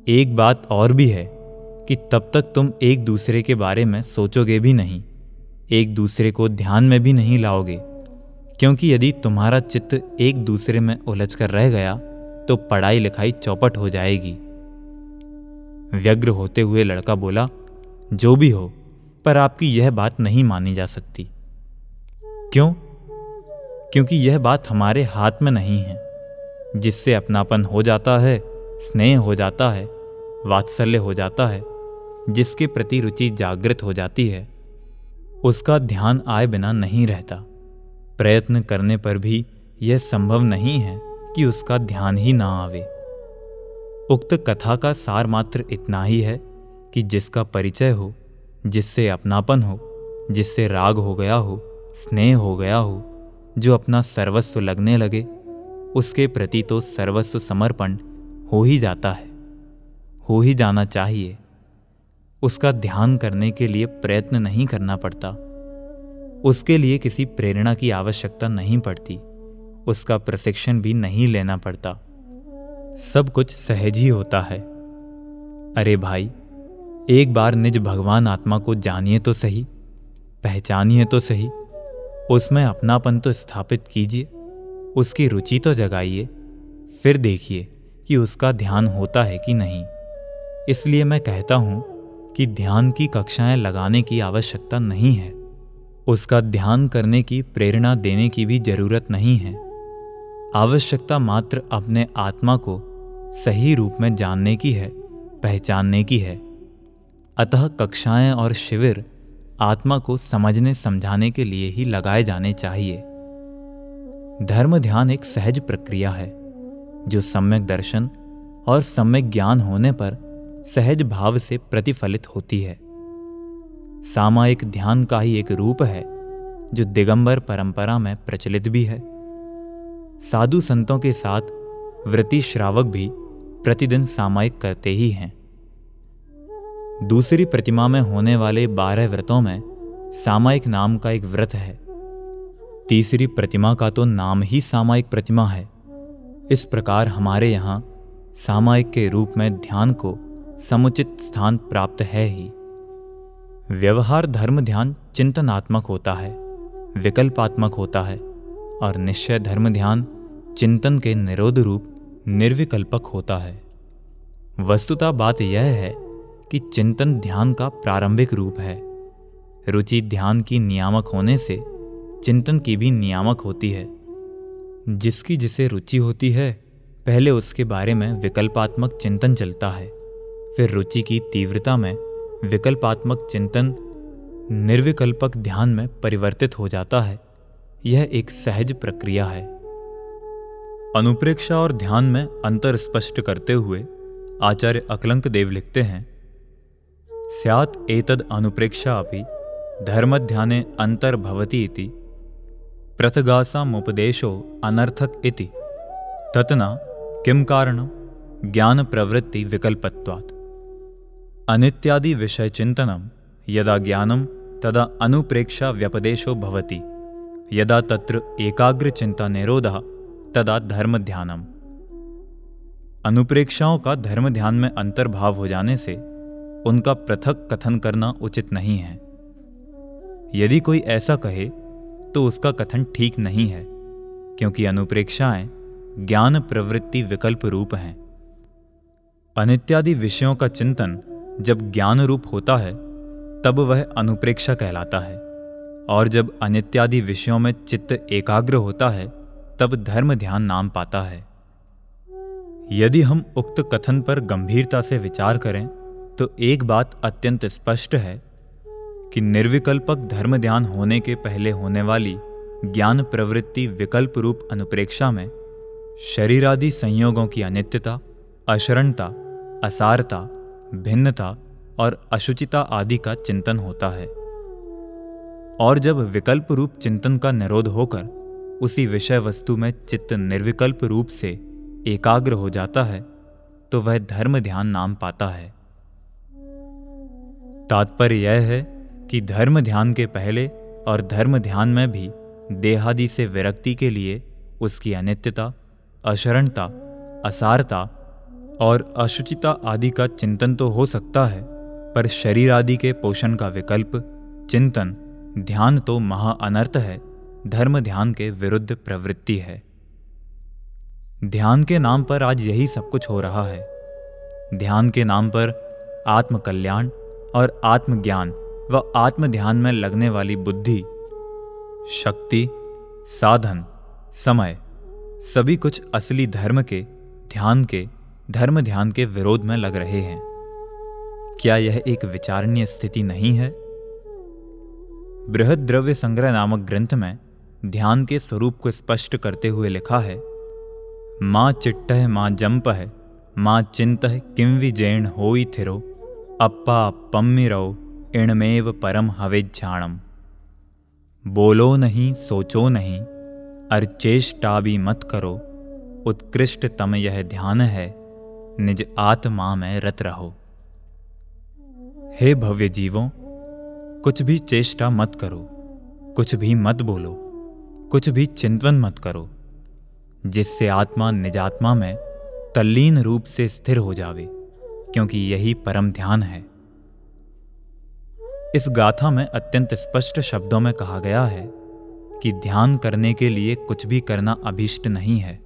एक बात और भी है कि तब तक तुम एक दूसरे के बारे में सोचोगे भी नहीं, एक दूसरे को ध्यान में भी नहीं लाओगे, क्योंकि यदि तुम्हारा चित्त एक दूसरे में उलझ कर रह गया तो पढ़ाई लिखाई चौपट हो जाएगी। व्यग्र होते हुए लड़का बोला जो भी हो, पर आपकी यह बात नहीं मानी जा सकती। क्यों? क्योंकि यह बात हमारे हाथ में नहीं है। जिससे अपनापन हो जाता है, स्नेह हो जाता है, वात्सल्य हो जाता है, जिसके प्रति रुचि जागृत हो जाती है, उसका ध्यान आए बिना नहीं रहता। प्रयत्न करने पर भी यह संभव नहीं है कि उसका ध्यान ही ना आवे। उक्त कथा का सार मात्र इतना ही है कि जिसका परिचय हो, जिससे अपनापन हो, जिससे राग हो गया हो, स्नेह हो गया हो, जो अपना सर्वस्व लगने लगे, उसके प्रति तो सर्वस्व समर्पण हो ही जाता है, हो ही जाना चाहिए। उसका ध्यान करने के लिए प्रयत्न नहीं करना पड़ता। उसके लिए किसी प्रेरणा की आवश्यकता नहीं पड़ती। उसका प्रशिक्षण भी नहीं लेना पड़ता। सब कुछ सहज ही होता है। अरे भाई एक बार निज भगवान आत्मा को जानिए तो सही, पहचानिए तो सही, उसमें अपनापन तो स्थापित कीजिए, उसकी रुचि तो जगाइए, फिर देखिए कि उसका ध्यान होता है कि नहीं। इसलिए मैं कहता हूँ कि ध्यान की कक्षाएँ लगाने की आवश्यकता नहीं है। उसका ध्यान करने की, प्रेरणा देने की भी ज़रूरत नहीं है। आवश्यकता मात्र अपने आत्मा को सही रूप में जानने की है, पहचानने की है। अतः कक्षाएँ और शिविर आत्मा को समझने, समझाने के लिए ही लगाए जाने चाहिए। धर्म ध्यान एक सहज प्रक्रिया है, जो सम्यक दर्शन और सम्यक ज्ञान होने पर सहज भाव से प्रतिफलित होती है। सामायिक ध्यान का ही एक रूप है, जो दिगंबर परंपरा में प्रचलित भी है। साधु संतों के साथ वृत्ति श्रावक भी प्रतिदिन सामायिक करते ही हैं। दूसरी प्रतिमा में होने वाले बारह व्रतों में सामायिक नाम का एक व्रत है। तीसरी प्रतिमा का तो नाम ही सामायिक प्रतिमा है। इस प्रकार हमारे यहाँ सामायिक के रूप में ध्यान को समुचित स्थान प्राप्त है ही। व्यवहार धर्म ध्यान चिंतनात्मक होता है, विकल्पात्मक होता है और निश्चय धर्म ध्यान चिंतन के निरोध रूप निर्विकल्पक होता है। वस्तुता बात यह है कि चिंतन ध्यान का प्रारंभिक रूप है। रुचि ध्यान की नियामक होने से चिंतन की भी नियामक होती है। जिसकी जिसे रुचि होती है, पहले उसके बारे में विकल्पात्मक चिंतन चलता है। फिर रुचि की तीव्रता में विकल्पात्मक चिंतन निर्विकल्पक ध्यान में परिवर्तित हो जाता है। यह एक सहज प्रक्रिया है। अनुप्रेक्षा और ध्यान में अंतर स्पष्ट करते हुए आचार्य अकलंक देव लिखते हैं स्यात् एतद अनुप्रेक्षा अपि धर्मध्याने अंतर्भवती इति। प्रथगासामुपदेशो अनर्थक इति। ततना किम कारण? ज्ञान प्रवृत्ति विकल्पत्वात्। अनित्यादि विषय चिंतनम यदा ज्ञानम तदा अनुप्रेक्षा व्यपदेशो भवति। यदा तत्र एकाग्र चिंता निरोधा, तदा धर्म ध्यानम अनुप्रेक्षाओं का धर्म ध्यान में अंतर्भाव हो जाने से उनका पृथक कथन करना उचित नहीं है। यदि कोई ऐसा कहे तो उसका कथन ठीक नहीं है, क्योंकि अनुप्रेक्षाएँ ज्ञान प्रवृत्ति विकल्प रूप हैं। अनित्यादि विषयों का चिंतन जब ज्ञान रूप होता है, तब वह अनुप्रेक्षा कहलाता है, और जब अनित्यादि विषयों में चित्त एकाग्र होता है, तब धर्म ध्यान नाम पाता है। यदि हम उक्त कथन पर गंभीरता से विचार करें तो एक बात अत्यंत स्पष्ट है कि निर्विकल्पक धर्म ध्यान होने के पहले होने वाली ज्ञान प्रवृत्ति विकल्प रूप अनुप्रेक्षा में शरीरादि संयोगों की अनित्यता, अशरणता, असारता, भिन्नता और अशुचिता आदि का चिंतन होता है। और जब विकल्प रूप चिंतन का निरोध होकर उसी विषय वस्तु में चित्त निर्विकल्प रूप से एकाग्र हो जाता है तो वह धर्म ध्यान नाम पाता है। तात्पर्य यह है कि धर्म ध्यान के पहले और धर्म ध्यान में भी देहादि से विरक्ति के लिए उसकी अनित्यता, अशरणता, असारता और अशुचिता आदि का चिंतन तो हो सकता है, पर शरीर आदि के पोषण का विकल्प, चिंतन, ध्यान तो महा अनर्थ है, धर्म ध्यान के विरुद्ध प्रवृत्ति है। ध्यान के नाम पर आज यही सब कुछ हो रहा है। ध्यान के नाम पर आत्मकल्याण और आत्मज्ञान व आत्म ध्यान में लगने वाली बुद्धि, शक्ति, साधन, समय, सभी कुछ असली धर्म के, ध्यान के धर्म ध्यान के विरोध में लग रहे हैं। क्या यह एक विचारणीय स्थिति नहीं है? बृहद द्रव्य संग्रह नामक ग्रंथ में ध्यान के स्वरूप को स्पष्ट करते हुए लिखा है, माँ चिट्ट माँ जंप है माँ चिंत किम विजैण हो थिरो अप्पा पम्मिरो इणमेव परम हवेज्झाणम बोलो नहीं, सोचो नहीं अर्चेष्टा भी मत करो, उत्कृष्ट तम यह ध्यान है, निज आत्मा में रत रहो। हे भव्य जीवों कुछ भी चेष्टा मत करो, कुछ भी मत बोलो, कुछ भी चिंतन मत करो, जिससे आत्मा निजात्मा में तल्लीन रूप से स्थिर हो जावे। क्योंकि यही परम ध्यान है। इस गाथा में अत्यंत स्पष्ट शब्दों में कहा गया है कि ध्यान करने के लिए कुछ भी करना अभीष्ट नहीं है।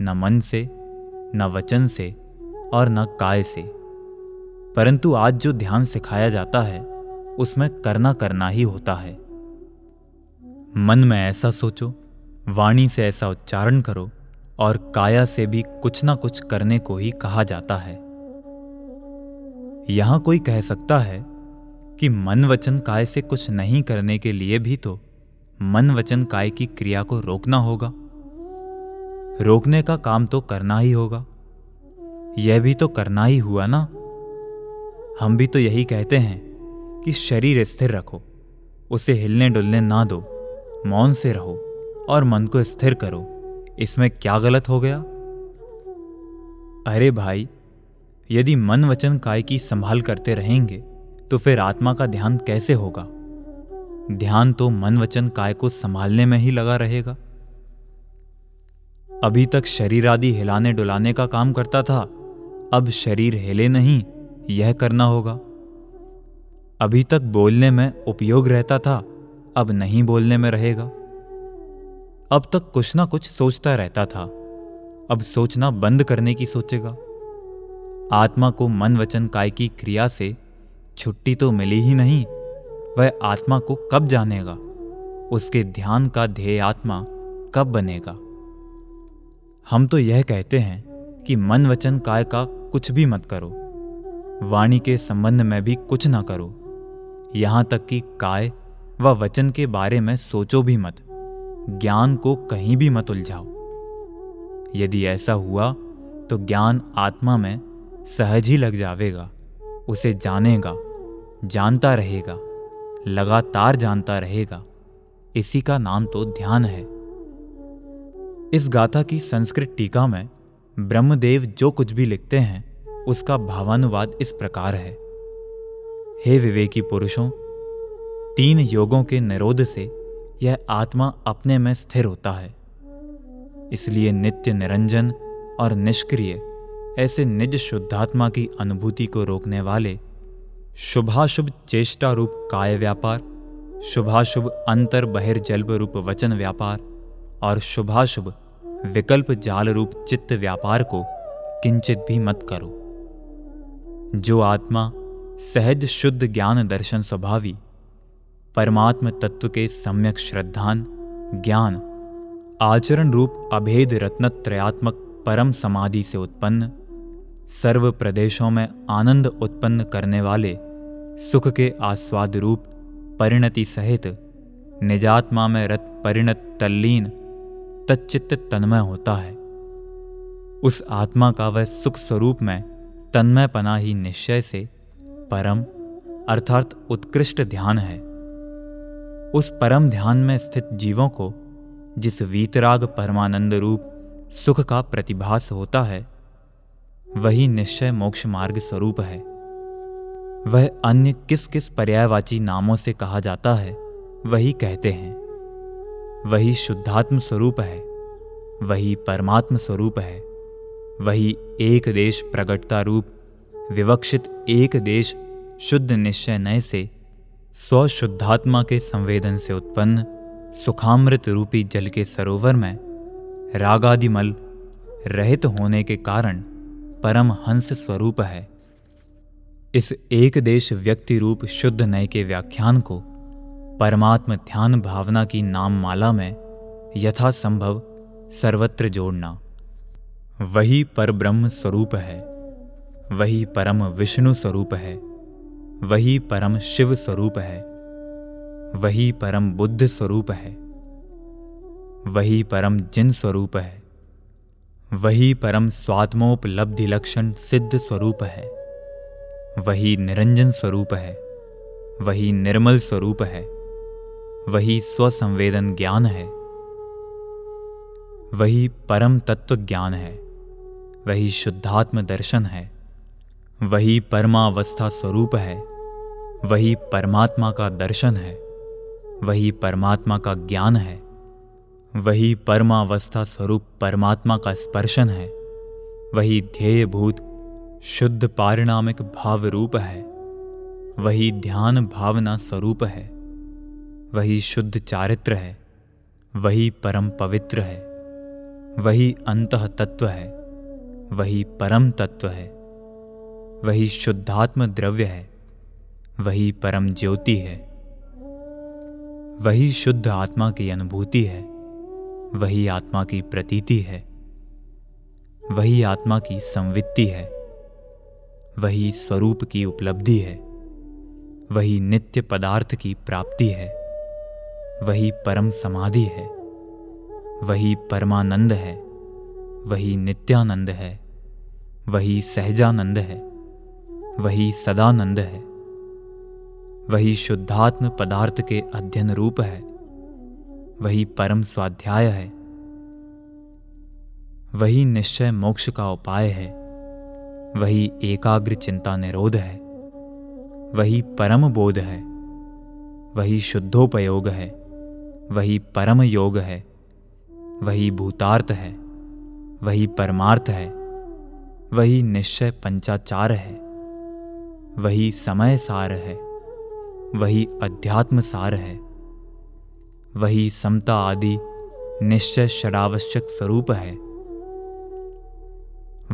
न मन से, न वचन से और न काय से। परंतु आज जो ध्यान सिखाया जाता है, उसमें करना करना ही होता है। मन में ऐसा सोचो, वाणी से ऐसा उच्चारण करो और काया से भी कुछ ना कुछ करने को ही कहा जाता है। यहाँ कोई कह सकता है कि मन वचन काय से कुछ नहीं करने के लिए भी तो मन वचन काय की क्रिया को रोकना होगा। रोकने का काम तो करना ही होगा। यह भी तो करना ही हुआ ना। हम भी तो यही कहते हैं कि शरीर स्थिर रखो, उसे हिलने डुलने ना दो, मौन से रहो और मन को स्थिर करो। इसमें क्या गलत हो गया? अरे भाई यदि मन वचन काय की संभाल करते रहेंगे तो फिर आत्मा का ध्यान कैसे होगा? ध्यान तो मन वचन काय को संभालने में ही लगा रहेगा। अभी तक शरीर आदि हिलाने डुलाने का काम करता था, अब शरीर हिले नहीं, यह करना होगा। अभी तक बोलने में उपयोग रहता था, अब नहीं बोलने में रहेगा। अब तक कुछ ना कुछ सोचता रहता था, अब सोचना बंद करने की सोचेगा। आत्मा को मन वचन काय की क्रिया से छुट्टी तो मिली ही नहीं, वह आत्मा को कब जानेगा? उसके ध्यान का ध्येय आत्मा कब बनेगा? हम तो यह कहते हैं कि मन वचन काय का कुछ भी मत करो। वाणी के संबंध में भी कुछ ना करो। यहाँ तक कि काय व वचन के बारे में सोचो भी मत। ज्ञान को कहीं भी मत उलझाओ। यदि ऐसा हुआ तो ज्ञान आत्मा में सहज ही लग जावेगा, उसे जानेगा, जानता रहेगा, लगातार जानता रहेगा। इसी का नाम तो ध्यान है। इस गाथा की संस्कृत टीका में ब्रह्मदेव जो कुछ भी लिखते हैं, उसका भावानुवाद इस प्रकार है। हे विवेकी पुरुषों, तीन योगों के निरोध से यह आत्मा अपने में स्थिर होता है। इसलिए नित्य निरंजन और निष्क्रिय ऐसे निज शुद्धात्मा की अनुभूति को रोकने वाले शुभाशुभ चेष्टा रूप काय व्यापार, शुभाशुभ अंतर बहिर्जल्प रूप वचन व्यापार, और शुभाशुभ विकल्प जाल रूप चित्त व्यापार को किंचित भी मत करो। जो आत्मा सहज शुद्ध ज्ञान दर्शन स्वभावी, परमात्म तत्व के सम्यक श्रद्धान, ज्ञान, आचरण रूप अभेद रत्नत्रयात्मक परम समाधि से उत्पन्न सर्व प्रदेशों में आनंद उत्पन्न करने वाले, सुख के आस्वाद रूप, परिणति सहित, निजात्मा में रत परिणत तल्लीन, तच्चित्त तन्मय होता है। उस आत्मा का वह सुख स्वरूप में तन्मय पना ही निश्चय से परम, अर्थात उत्कृष्ट ध्यान है। उस परम ध्यान में स्थित जीवों को, जिस वीतराग परमानंद रूप, सुख का प्रतिभास होता है वही निश्चय मोक्ष मार्ग स्वरूप है। वह अन्य किस किस पर्यायवाची नामों से कहा जाता है, वही कहते हैं। वही शुद्धात्म स्वरूप है, वही परमात्म स्वरूप है, वही एक देश प्रगटता रूप, विवक्षित एक देश शुद्ध निश्चय नय से, स्वशुद्धात्मा के संवेदन से उत्पन्न, सुखामृत रूपी जल के सरोवर में रागादिमल रहित होने के कारण परम हंस स्वरूप है। इस एक देश व्यक्ति रूप शुद्ध नय के व्याख्यान को परमात्म ध्यान भावना की नाम माला में यथासंभव सर्वत्र जोड़ना। वही परब्रह्म स्वरूप है, वही परम विष्णु स्वरूप है, वही परम शिव स्वरूप है, वही परम बुद्ध स्वरूप है, वही परम जिन स्वरूप है। वही परम स्वात्मोपलब्धि लक्षण सिद्ध स्वरूप है। वही निरंजन स्वरूप है। वही निर्मल स्वरूप है। वही स्वसंवेदन ज्ञान है। वही परम तत्व ज्ञान है। वही शुद्धात्म दर्शन है। वही परमावस्था स्वरूप है। वही परमात्मा का दर्शन है। वही परमात्मा का ज्ञान है। वही परमावस्था स्वरूप परमात्मा का स्पर्शन है। वही ध्येयभूत, शुद्ध पारिणामिक भाव रूप है। वही ध्यान भावना स्वरूप है। वही शुद्ध चारित्र है। वही परम पवित्र है। वही अंत तत्व है। वही परम तत्व है। वही शुद्धात्म द्रव्य है। वही परम ज्योति है। वही शुद्ध आत्मा की अनुभूति है। वही आत्मा की प्रतीति है। वही आत्मा की संवित्ति है। वही स्वरूप की उपलब्धि है। वही नित्य पदार्थ की प्राप्ति है। वही परम समाधि है। वही परमानंद है। वही नित्यानंद है। वही सहजानंद है। वही सदानंद है। वही शुद्धात्म पदार्थ के अध्ययन रूप है। वही परम स्वाध्याय है वही निश्चय मोक्ष का उपाय है वही एकाग्र चिंता निरोध है वही परम बोध है वही शुद्धोपयोग है वही परम योग है वही भूतार्थ है वही परमार्थ है वही निश्चय पंचाचार है वही समय सार है वही अध्यात्म सार है वही समता आदि निश्चय शरावश्यक स्वरूप है।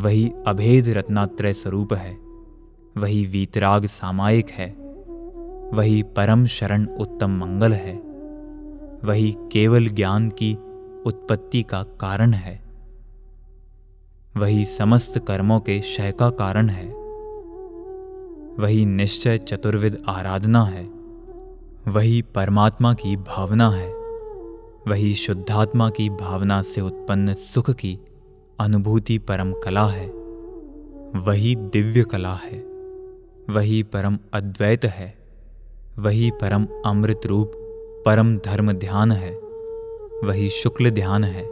वही अभेद रत्नात्रय स्वरूप है। वही वीतराग सामायिक है। वही परम शरण उत्तम मंगल है। वही केवल ज्ञान की उत्पत्ति का कारण है। वही समस्त कर्मों के क्षय का कारण है। वही निश्चय चतुर्विद आराधना है। वही परमात्मा की भावना है। वही शुद्धात्मा की भावना से उत्पन्न सुख की अनुभूति परम कला है। वही दिव्य कला है। वही परम अद्वैत है। वही परम अमृत रूप, परम धर्म ध्यान है। वही शुक्ल ध्यान है।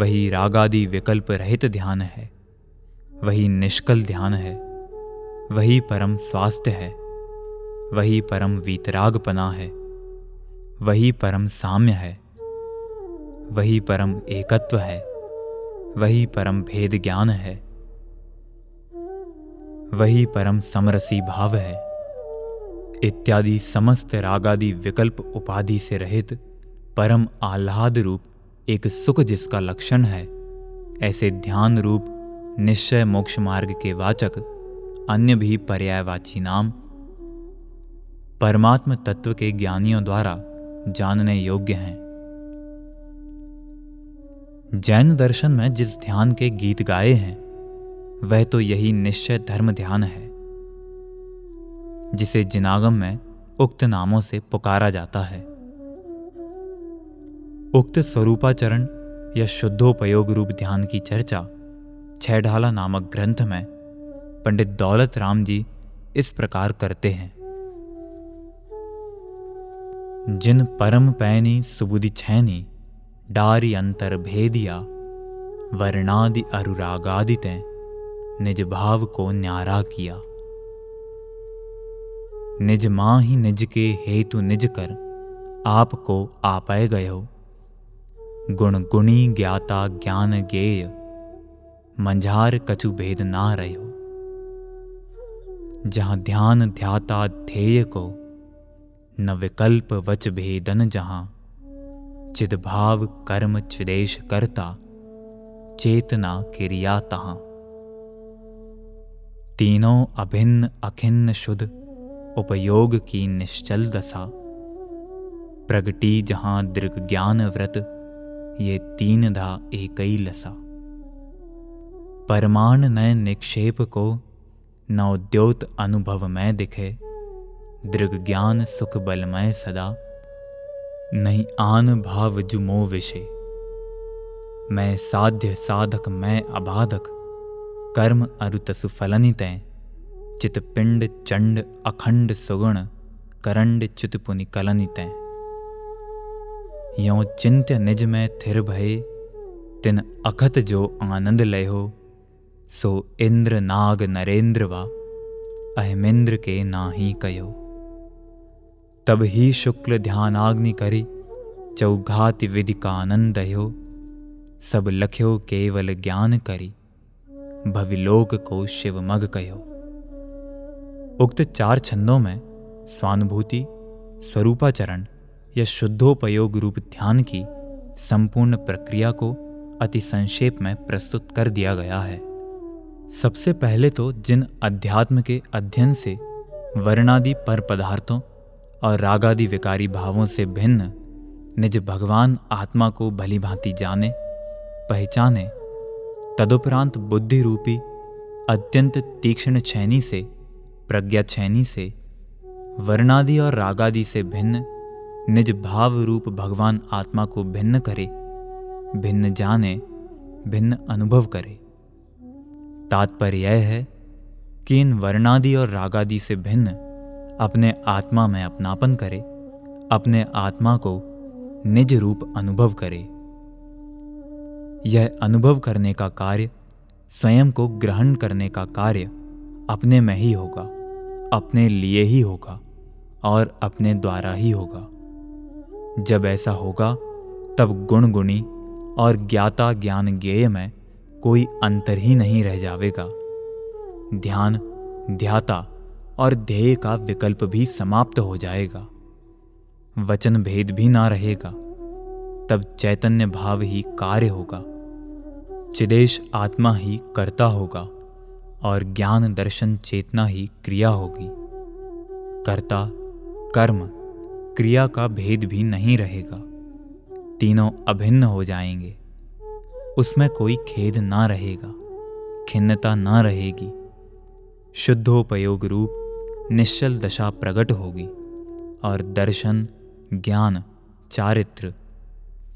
वही रागादि विकल्प रहित ध्यान है। वही निष्कल ध्यान है। वही परम स्वास्थ्य है। वही परम वीतरागपना है, वही परम साम्य है, वही परम एकत्व है, वही परम भेद ज्ञान है, वही परम समरसी भाव है। इत्यादि समस्त रागादि विकल्प उपाधि से रहित परम आह्लाद रूप एक सुख जिसका लक्षण है, ऐसे ध्यान रूप निश्चय मोक्ष मार्ग के वाचक अन्य भी पर्यायवाची नाम परमात्म तत्व के ज्ञानियों द्वारा जानने योग्य हैं। जैन दर्शन में जिस ध्यान के गीत गाए हैं, वह तो यही निश्चय धर्म ध्यान है, जिसे जिनागम में उक्त नामों से पुकारा जाता है। उक्त स्वरूपाचरण या शुद्धोपयोग रूप ध्यान की चर्चा छह नामक ग्रंथ में पंडित दौलत राम जी इस प्रकार करते हैं। जिन परम पैनी सुबुदि छैनी, डारी अंतर भेदिया, वर्णादि अनुरागादित निज भाव को न्यारा किया। निज माँ ही निज के हेतु निज कर आप आपको आपय गयो। गुण गुणी ज्ञाता ज्ञान गेय, मंझार कछु भेद ना रहो जहाँ ध्यान ध्याता ध्येय को न विकल्प वच भेदन जहाँ। चिदभाव कर्म चिदेश करता, चेतना क्रिया तहां। तीनों अभिन्न अखिन्न शुद्ध, उपयोग की निश्चल दशा। प्रगटी जहाँ दृग ज्ञान व्रत, ये तीन धा एक लसा परमाण नय निक्षेप को नवद्योत अनुभव में दिखे। दृग ज्ञान सुख बलमय सदा। नहीं आन भाव जुमो विषय मैं साध्य साधक, मैं अबाधक। कर्म अरुतसु फलनित चित पिंड चंड अखंड सुगुण, करंड चुतपुनि कलनित यो चिंत्य निज में थिर भय, तिन अखत जो आनंद लयो, सो इंद्र नाग नरेंद्र वा, अहमेंद्र के नाही कयो। तब ही शुक्ल ध्यानाग्नि करी, चौघाति विधि का आनंद हो सब लख्यो केवल ज्ञान करी भविलोक को शिव मग कहो उक्त चार छंदों में स्वानुभूति, स्वरूपाचरण, या शुद्धोपयोग रूप ध्यान की संपूर्ण प्रक्रिया को अति संक्षेप में प्रस्तुत कर दिया गया है। सबसे पहले तो जिन अध्यात्म के अध्ययन से वर्णादि पर पदार्थों और रागादि विकारी भावों से भिन्न निज भगवान आत्मा को भली भांति जाने, पहचाने, तदुपरांत बुद्धि रूपी, अत्यंत तीक्ष्ण छैनी से, प्रज्ञा छैनी से, वर्णादि और रागादि से भिन्न निज भाव रूप भगवान आत्मा को भिन्न करे, भिन्न जाने, भिन्न अनुभव करे। तात्पर्य यह है कि इन वर्णादि और रागादि से भिन्न अपने आत्मा में अपनापन करे, अपने आत्मा को निज रूप अनुभव करे। यह अनुभव करने का कार्य, स्वयं को ग्रहण करने का कार्य अपने में ही होगा, अपने लिए ही होगा और अपने द्वारा ही होगा। जब ऐसा होगा, तब गुण गुणी और ज्ञाता ज्ञान ज्ञेय में कोई अंतर ही नहीं रह जाएगा ध्यान, ध्याता और ध्येय का विकल्प भी समाप्त हो जाएगा। वचन भेद भी ना रहेगा, तब चैतन्य भाव ही कार्य होगा। चिदेश आत्मा ही कर्ता होगा और ज्ञान दर्शन चेतना ही क्रिया होगी। कर्ता, कर्म, क्रिया का भेद भी नहीं रहेगा। तीनों अभिन्न हो जाएँगे। उसमें कोई खेद ना रहेगा, खिन्नता ना रहेगी। शुद्धोपयोग रूप निश्चल दशा प्रकट होगी और दर्शन, ज्ञान, चारित्र,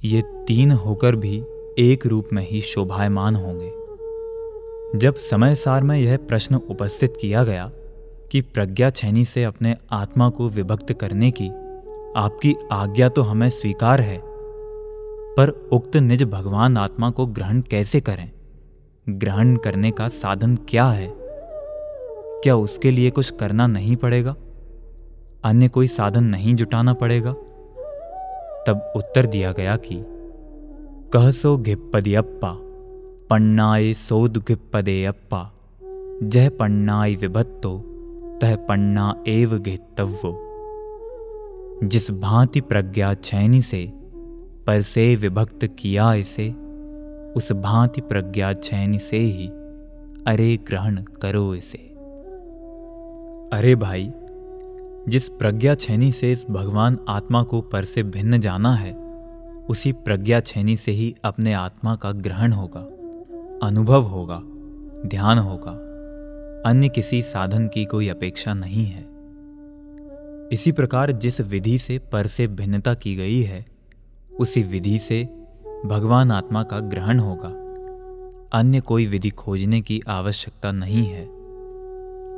ये तीन होकर भी एक रूप में ही शोभायमान होंगे। जब समय सार में यह प्रश्न उपस्थित किया गया कि प्रज्ञा छैनी से अपने आत्मा को विभक्त करने की आपकी आज्ञा तो हमें स्वीकार है, पर उक्त निज भगवान आत्मा को ग्रहण कैसे करें? ग्रहण करने का साधन क्या है? क्या उसके लिए कुछ करना नहीं पड़ेगा? अन्य कोई साधन नहीं जुटाना पड़ेगा? तब उत्तर दिया गया कि, कह सो घिप्पदियप्पा पन्नाए सोद घिप्पदे अप्पा, जह पन्नाई विभत्तो, तह पन्ना एव घित्तव्यो जिस भांति प्रज्ञा छैनी से, पर से विभक्त किया इसे, उस भांति प्रज्ञा छैनी से ही अरे ग्रहण करो इसे। अरे भाई, जिस प्रज्ञा छैनी से इस भगवान आत्मा को पर से भिन्न जाना है, उसी प्रज्ञा छैनी से ही अपने आत्मा का ग्रहण होगा, अनुभव होगा, ध्यान होगा। अन्य किसी साधन की कोई अपेक्षा नहीं है। इसी प्रकार जिस विधि से पर से भिन्नता की गई है, उसी विधि से भगवान आत्मा का ग्रहण होगा। अन्य कोई विधि खोजने की आवश्यकता नहीं है।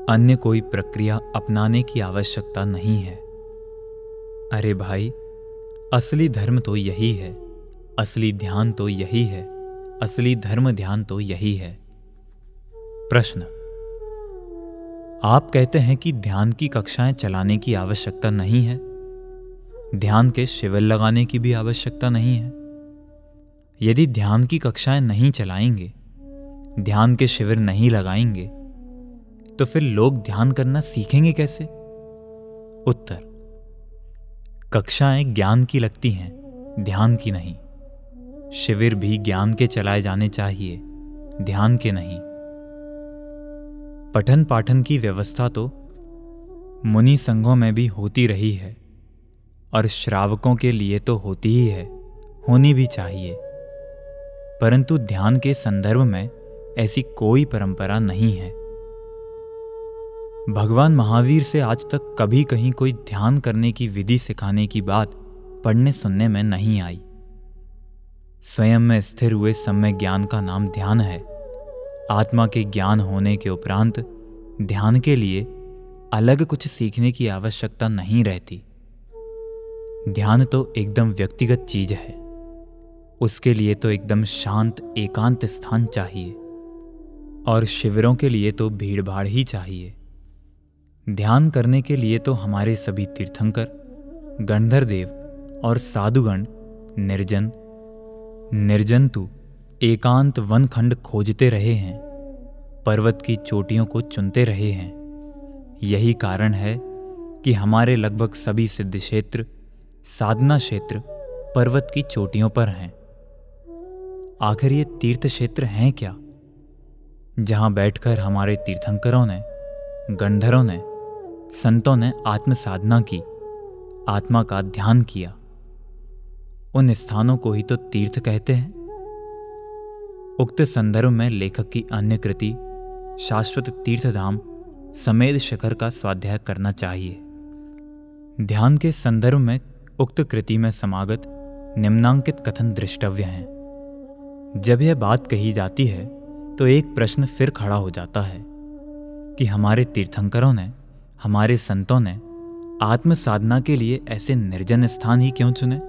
अन्य कोई प्रक्रिया अपनाने की आवश्यकता नहीं है। अरे भाई, असली धर्म तो यही है, असली ध्यान तो यही है, असली धर्म ध्यान तो यही है। प्रश्न, आप कहते हैं कि ध्यान की कक्षाएँ चलाने की आवश्यकता नहीं है? ध्यान के शिविर लगाने की भी आवश्यकता नहीं है? यदि ध्यान की कक्षाएँ नहीं चलाएँगे, ध्यान के शिविर नहीं लगाएँगे तो फिर लोग ध्यान करना सीखेंगे कैसे? उत्तर, कक्षाएँ ज्ञान की लगती हैं, ध्यान की नहीं। शिविर भी ज्ञान के चलाए जाने चाहिए, ध्यान के नहीं। पठन पाठन की व्यवस्था तो मुनि संघों में भी होती रही है, और श्रावकों के लिए तो होती ही है, होनी भी चाहिए। परंतु ध्यान के संदर्भ में ऐसी कोई परंपरा नहीं है। भगवान महावीर से आज तक कभी कहीं कोई ध्यान करने की, विधि सिखाने की बात पढ़ने सुनने में नहीं आई। स्वयं में स्थिर हुए समय ज्ञान का नाम ध्यान है। आत्मा के ज्ञान होने के उपरांत ध्यान के लिए अलग कुछ सीखने की आवश्यकता नहीं रहती। ध्यान तो एकदम व्यक्तिगत चीज़ है। उसके लिए तो एकदम शांत, एकांत स्थान चाहिए। और शिविरों के लिए तो भीड़ भाड़ ही चाहिए। ध्यान करने के लिए तो हमारे सभी तीर्थंकर गंधर देव और साधुगण, निर्जन, निर्जंतु, एकांत वन खंड खोजते रहे हैं, पर्वत की चोटियों को चुनते रहे हैं। यही कारण है कि हमारे लगभग सभी सिद्ध क्षेत्र साधना क्षेत्र, पर्वत की चोटियों पर हैं। आखिर ये तीर्थ क्षेत्र हैं क्या? जहाँ बैठकर हमारे तीर्थंकरों ने गंधरों ने संतों ने आत्म साधना की, आत्मा का ध्यान किया। उन स्थानों को ही तो तीर्थ कहते हैं। उक्त संदर्भ में लेखक की अन्य कृति, शाश्वत तीर्थधाम समेध शिखर का स्वाध्याय करना चाहिए। ध्यान के संदर्भ में उक्त कृति में समागत निम्नांकित कथन दृष्टव्य हैं। जब यह बात कही जाती है तो एक प्रश्न फिर खड़ा हो जाता है कि हमारे तीर्थंकरों ने हमारे संतों ने आत्म साधना के लिए ऐसे निर्जन स्थान ही क्यों चुने?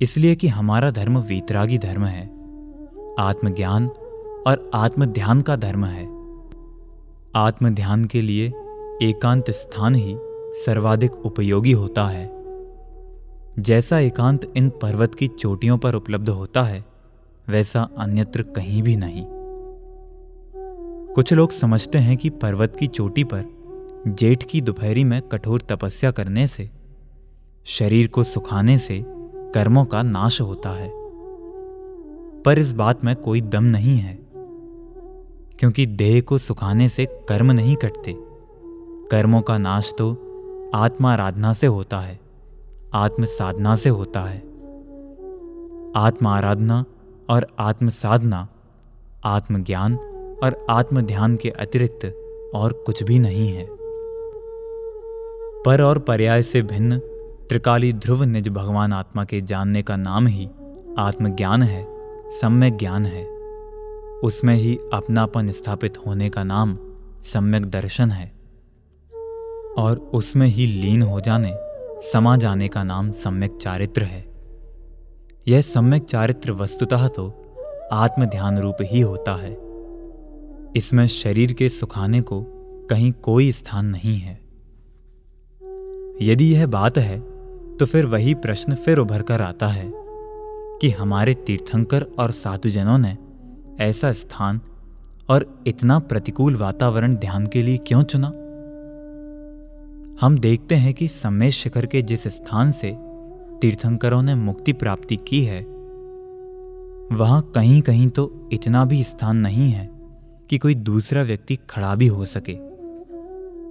इसलिए कि हमारा धर्म वीतरागी धर्म है, आत्मज्ञान और आत्म ध्यान का धर्म है। आत्म ध्यान के लिए एकांत स्थान ही सर्वाधिक उपयोगी होता है। जैसा एकांत इन पर्वत की चोटियों पर उपलब्ध होता है, वैसा अन्यत्र कहीं भी नहीं। कुछ लोग समझते हैं कि पर्वत की चोटी पर जेठ की दोपहरी में कठोर तपस्या करने से, शरीर को सुखाने से कर्मों का नाश होता है। पर इस बात में कोई दम नहीं है, क्योंकि देह को सुखाने से कर्म नहीं कटते। कर्मों का नाश तो आत्मा आराधना से होता है आत्म साधना से होता है। आत्म आराधना और आत्म साधना आत्मज्ञान और आत्म ध्यान के अतिरिक्त और कुछ भी नहीं है। पर और पर्याय से भिन्न, त्रिकाली ध्रुव निज भगवान आत्मा के जानने का नाम ही आत्मज्ञान है, सम्यक ज्ञान है। उसमें ही अपनापन स्थापित होने का नाम सम्यक दर्शन है। और उसमें ही लीन हो जाने, समा जाने का नाम सम्यक चारित्र है। यह सम्यक चारित्र वस्तुतः तो आत्म ध्यान रूप ही होता है। इसमें शरीर के सुखाने को कहीं कोई स्थान नहीं है। यदि यह बात है तो फिर वही प्रश्न फिर उभर कर आता है कि हमारे तीर्थंकर और साधुजनों ने ऐसा स्थान और इतना प्रतिकूल वातावरण ध्यान के लिए क्यों चुना? हम देखते हैं कि सम्मेश शिखर के जिस स्थान से तीर्थंकरों ने मुक्ति प्राप्ति की है, वहाँ कहीं कहीं तो इतना भी स्थान नहीं है कि कोई दूसरा व्यक्ति खड़ा भी हो सके।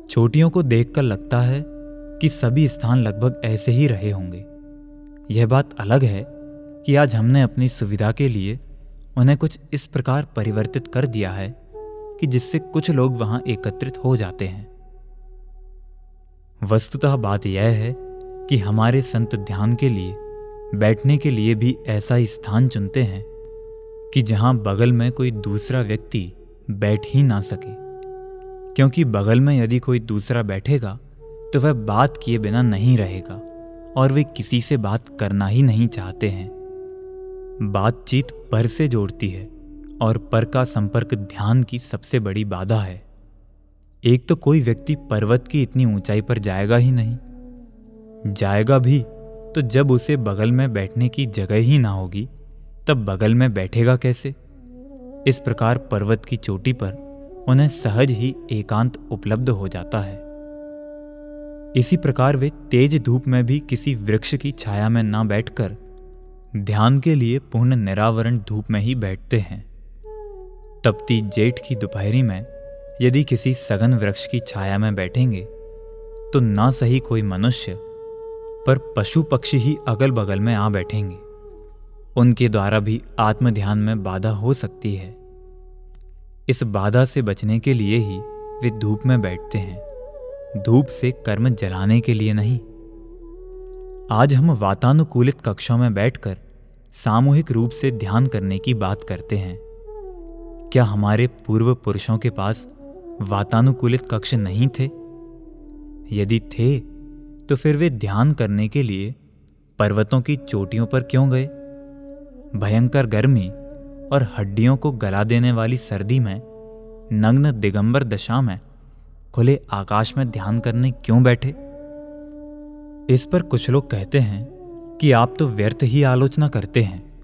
चोटियों को देखकर लगता है कि सभी स्थान लगभग ऐसे ही रहे होंगे। यह बात अलग है कि आज हमने अपनी सुविधा के लिए उन्हें कुछ इस प्रकार परिवर्तित कर दिया है कि जिससे कुछ लोग वहाँ एकत्रित हो जाते हैं। वस्तुतः बात यह है कि हमारे संत ध्यान के लिए, बैठने के लिए भी ऐसा ही स्थान चुनते हैं कि जहाँ बगल में कोई दूसरा व्यक्ति बैठ ही ना सके। क्योंकि बगल में यदि कोई दूसरा बैठेगा तो वह बात किए बिना नहीं रहेगा, और वे किसी से बात करना ही नहीं चाहते हैं। बातचीत पर से जोड़ती है, और पर का संपर्क ध्यान की सबसे बड़ी बाधा है। एक तो कोई व्यक्ति पर्वत की इतनी ऊंचाई पर जाएगा ही नहीं। जाएगा भी तो जब उसे बगल में बैठने की जगह ही ना होगी, तब बगल में बैठेगा कैसे? इस प्रकार पर्वत की चोटी पर उन्हें सहज ही एकांत उपलब्ध हो जाता है। इसी प्रकार वे तेज धूप में भी किसी वृक्ष की छाया में ना बैठकर ध्यान के लिए पूर्ण निरावरण धूप में ही बैठते हैं। तपती जेठ की दोपहरी में यदि किसी सघन वृक्ष की छाया में बैठेंगे तो ना सही कोई मनुष्य, पर पशु पक्षी ही अगल बगल में आ बैठेंगे। उनके द्वारा भी आत्म ध्यान में बाधा हो सकती है। इस बाधा से बचने के लिए ही वे धूप में बैठते हैं। धूप से कर्म जलाने के लिए नहीं। आज हम वातानुकूलित कक्षों में बैठकर सामूहिक रूप से ध्यान करने की बात करते हैं। क्या हमारे पूर्व पुरुषों के पास वातानुकूलित कक्ष नहीं थे? यदि थे तो फिर वे ध्यान करने के लिए पर्वतों की चोटियों पर क्यों गए? भयंकर गर्मी और हड्डियों को गला देने वाली सर्दी में, नग्न दिगंबर दशा में खुले आकाश में ध्यान करने क्यों बैठे? इस पर कुछ लोग कहते हैं कि आप तो व्यर्थ ही आलोचना करते हैं।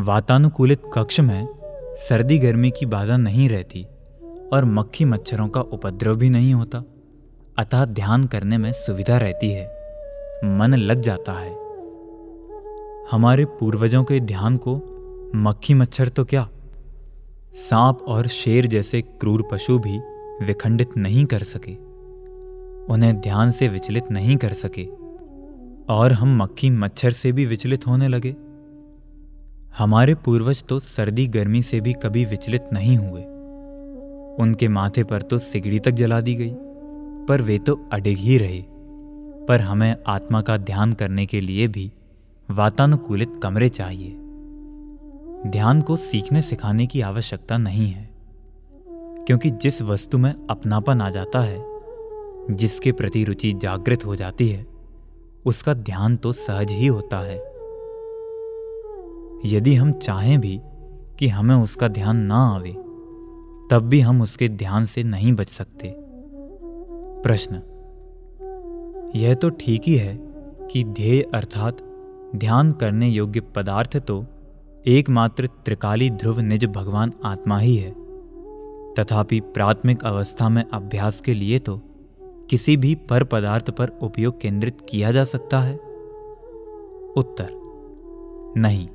वातानुकूलित कक्ष में सर्दी गर्मी की बाधा नहीं रहती और मक्खी मच्छरों का उपद्रव भी नहीं होता, अतः ध्यान करने में सुविधा रहती है। मन लग जाता है। हमारे पूर्वजों के ध्यान को मक्खी मच्छर तो क्या? सांप और शेर जैसे क्रूर पशु भी विखंडित नहीं कर सके, उन्हें ध्यान से विचलित नहीं कर सके, और हम मक्खी मच्छर से भी विचलित होने लगे। हमारे पूर्वज तो सर्दी गर्मी से भी कभी विचलित नहीं हुए। उनके माथे पर तो सिगड़ी तक जला दी गई, पर वे तो अडिग ही रहे। पर हमें आत्मा का ध्यान करने के लिए भी वातानुकूलित कमरे चाहिए। ध्यान को सीखने सिखाने की आवश्यकता नहीं है। क्योंकि जिस वस्तु में अपनापन आ जाता है, जिसके प्रति रुचि जागृत हो जाती है, उसका ध्यान तो सहज ही होता है। यदि हम चाहें भी कि हमें उसका ध्यान ना आवे, तब भी हम उसके ध्यान से नहीं बच सकते। प्रश्न। यह तो ठीक ही है कि ध्येय अर्थात ध्यान करने योग्य पदार्थ तो एकमात्र त्रिकाली ध्रुव निज भगवान आत्मा ही है। तथापि प्राथमिक अवस्था में अभ्यास के लिए तो किसी भी पर पदार्थ पर उपयोग केंद्रित किया जा सकता है। उत्तर, नहीं।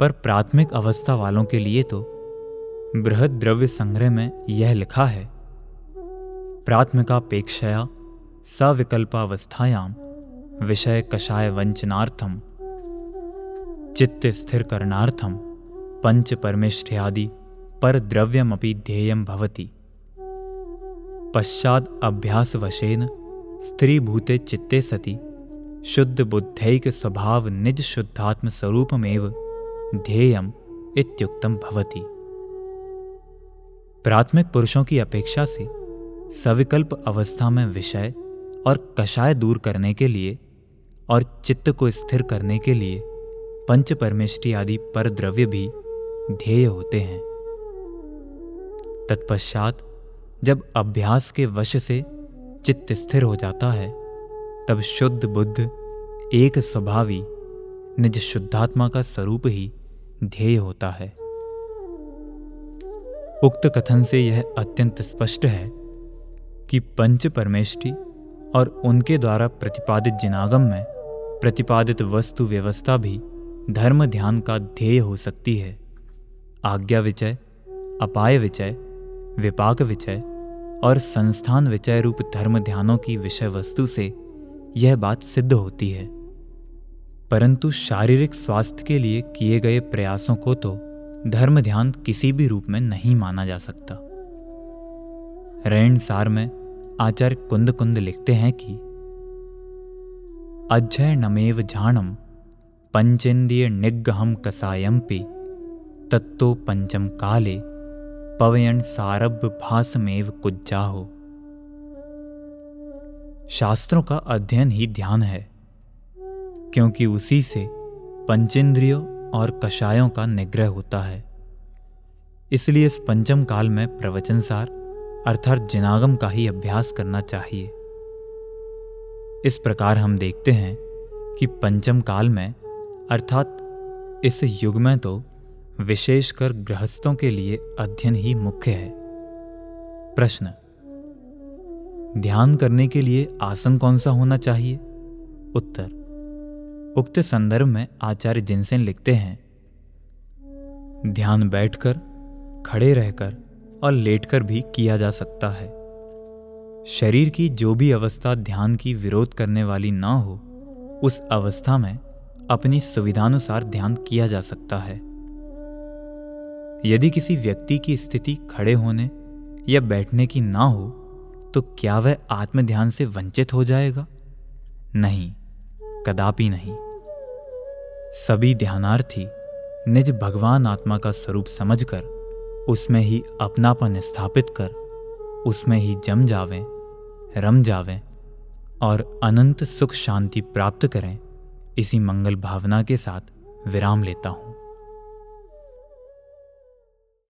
पर प्राथमिक अवस्था वालों के लिए तो बृहद द्रव्य संग्रह में यह लिखा है प्राथमिकापेक्षया सविकल्पावस्थायाम विषय कषाय वंचनार्थम चित्त स्थिर करणार्थम पंच परमेष्ठ्यादि पर द्रव्यमपि ध्येयम भवति। पश्चात अभ्यास वशेन स्त्रीभूते चित्ते सति। शुद्ध बुद्धैक स्वभाव निज शुद्धात्म स्वरूपमेव ध्येयम इत्युक्तम भवति। प्राथमिक पुरुषों की अपेक्षा से सविकल्प अवस्था में विषय और कषाय दूर करने के लिए और चित्त को स्थिर करने के लिए पंच परमेष्टि आदि पर द्रव्य भी ध्येय होते हैं। तत्पश्चात जब अभ्यास के वश से चित्त स्थिर हो जाता है, तब शुद्ध बुद्ध एक स्वभावी, निज शुद्धात्मा का स्वरूप ही ध्येय होता है। उक्त कथन से यह अत्यंत स्पष्ट है कि पंच परमेष्टि और उनके द्वारा प्रतिपादित जिनागम में प्रतिपादित वस्तु व्यवस्था भी धर्म ध्यान का ध्येय हो सकती है। आज्ञा विचय, अपाय विचय विपाक विचय और संस्थान विचय रूप धर्म ध्यानों की विषय वस्तु से यह बात सिद्ध होती है। परंतु शारीरिक स्वास्थ्य के लिए किए गए प्रयासों को तो धर्म ध्यान किसी भी रूप में नहीं माना जा सकता। रैन सार में आचार्य कुंद कुंद लिखते हैं कि अजय नमेव झाणम पंचेन्द्रिय निग्रहम कसायम्पि तत्तो पंचम काले पवयन सारभ भासमेव कुज्जाहो। शास्त्रों का अध्ययन ही ध्यान है, क्योंकि उसी से पंचेंद्रियों और कषायों का निग्रह होता है। इसलिए इस पंचम काल में प्रवचनसार अर्थात जिनागम का ही अभ्यास करना चाहिए। इस प्रकार हम देखते हैं कि पंचम काल में अर्थात इस युग में तो विशेषकर गृहस्थों के लिए अध्ययन ही मुख्य है। प्रश्न। ध्यान करने के लिए आसन कौन सा होना चाहिए? उत्तर। उक्त संदर्भ में आचार्य जिनसेन लिखते हैं। ध्यान बैठकर, खड़े रहकर और लेटकर भी किया जा सकता है। शरीर की जो भी अवस्था ध्यान की विरोध करने वाली ना हो, उस अवस्था में अपनी सुविधानुसार ध्यान किया जा सकता है। यदि किसी व्यक्ति की स्थिति खड़े होने या बैठने की ना हो तो क्या वह आत्मध्यान से वंचित हो जाएगा? नहीं, कदापि नहीं। सभी ध्यानार्थी निज भगवान आत्मा का स्वरूप समझकर उसमें ही अपनापन स्थापित कर, उसमें ही जम जावें, रम जावें और अनंत सुख शांति प्राप्त करें, इसी मंगल भावना के साथ विराम लेता हूँ।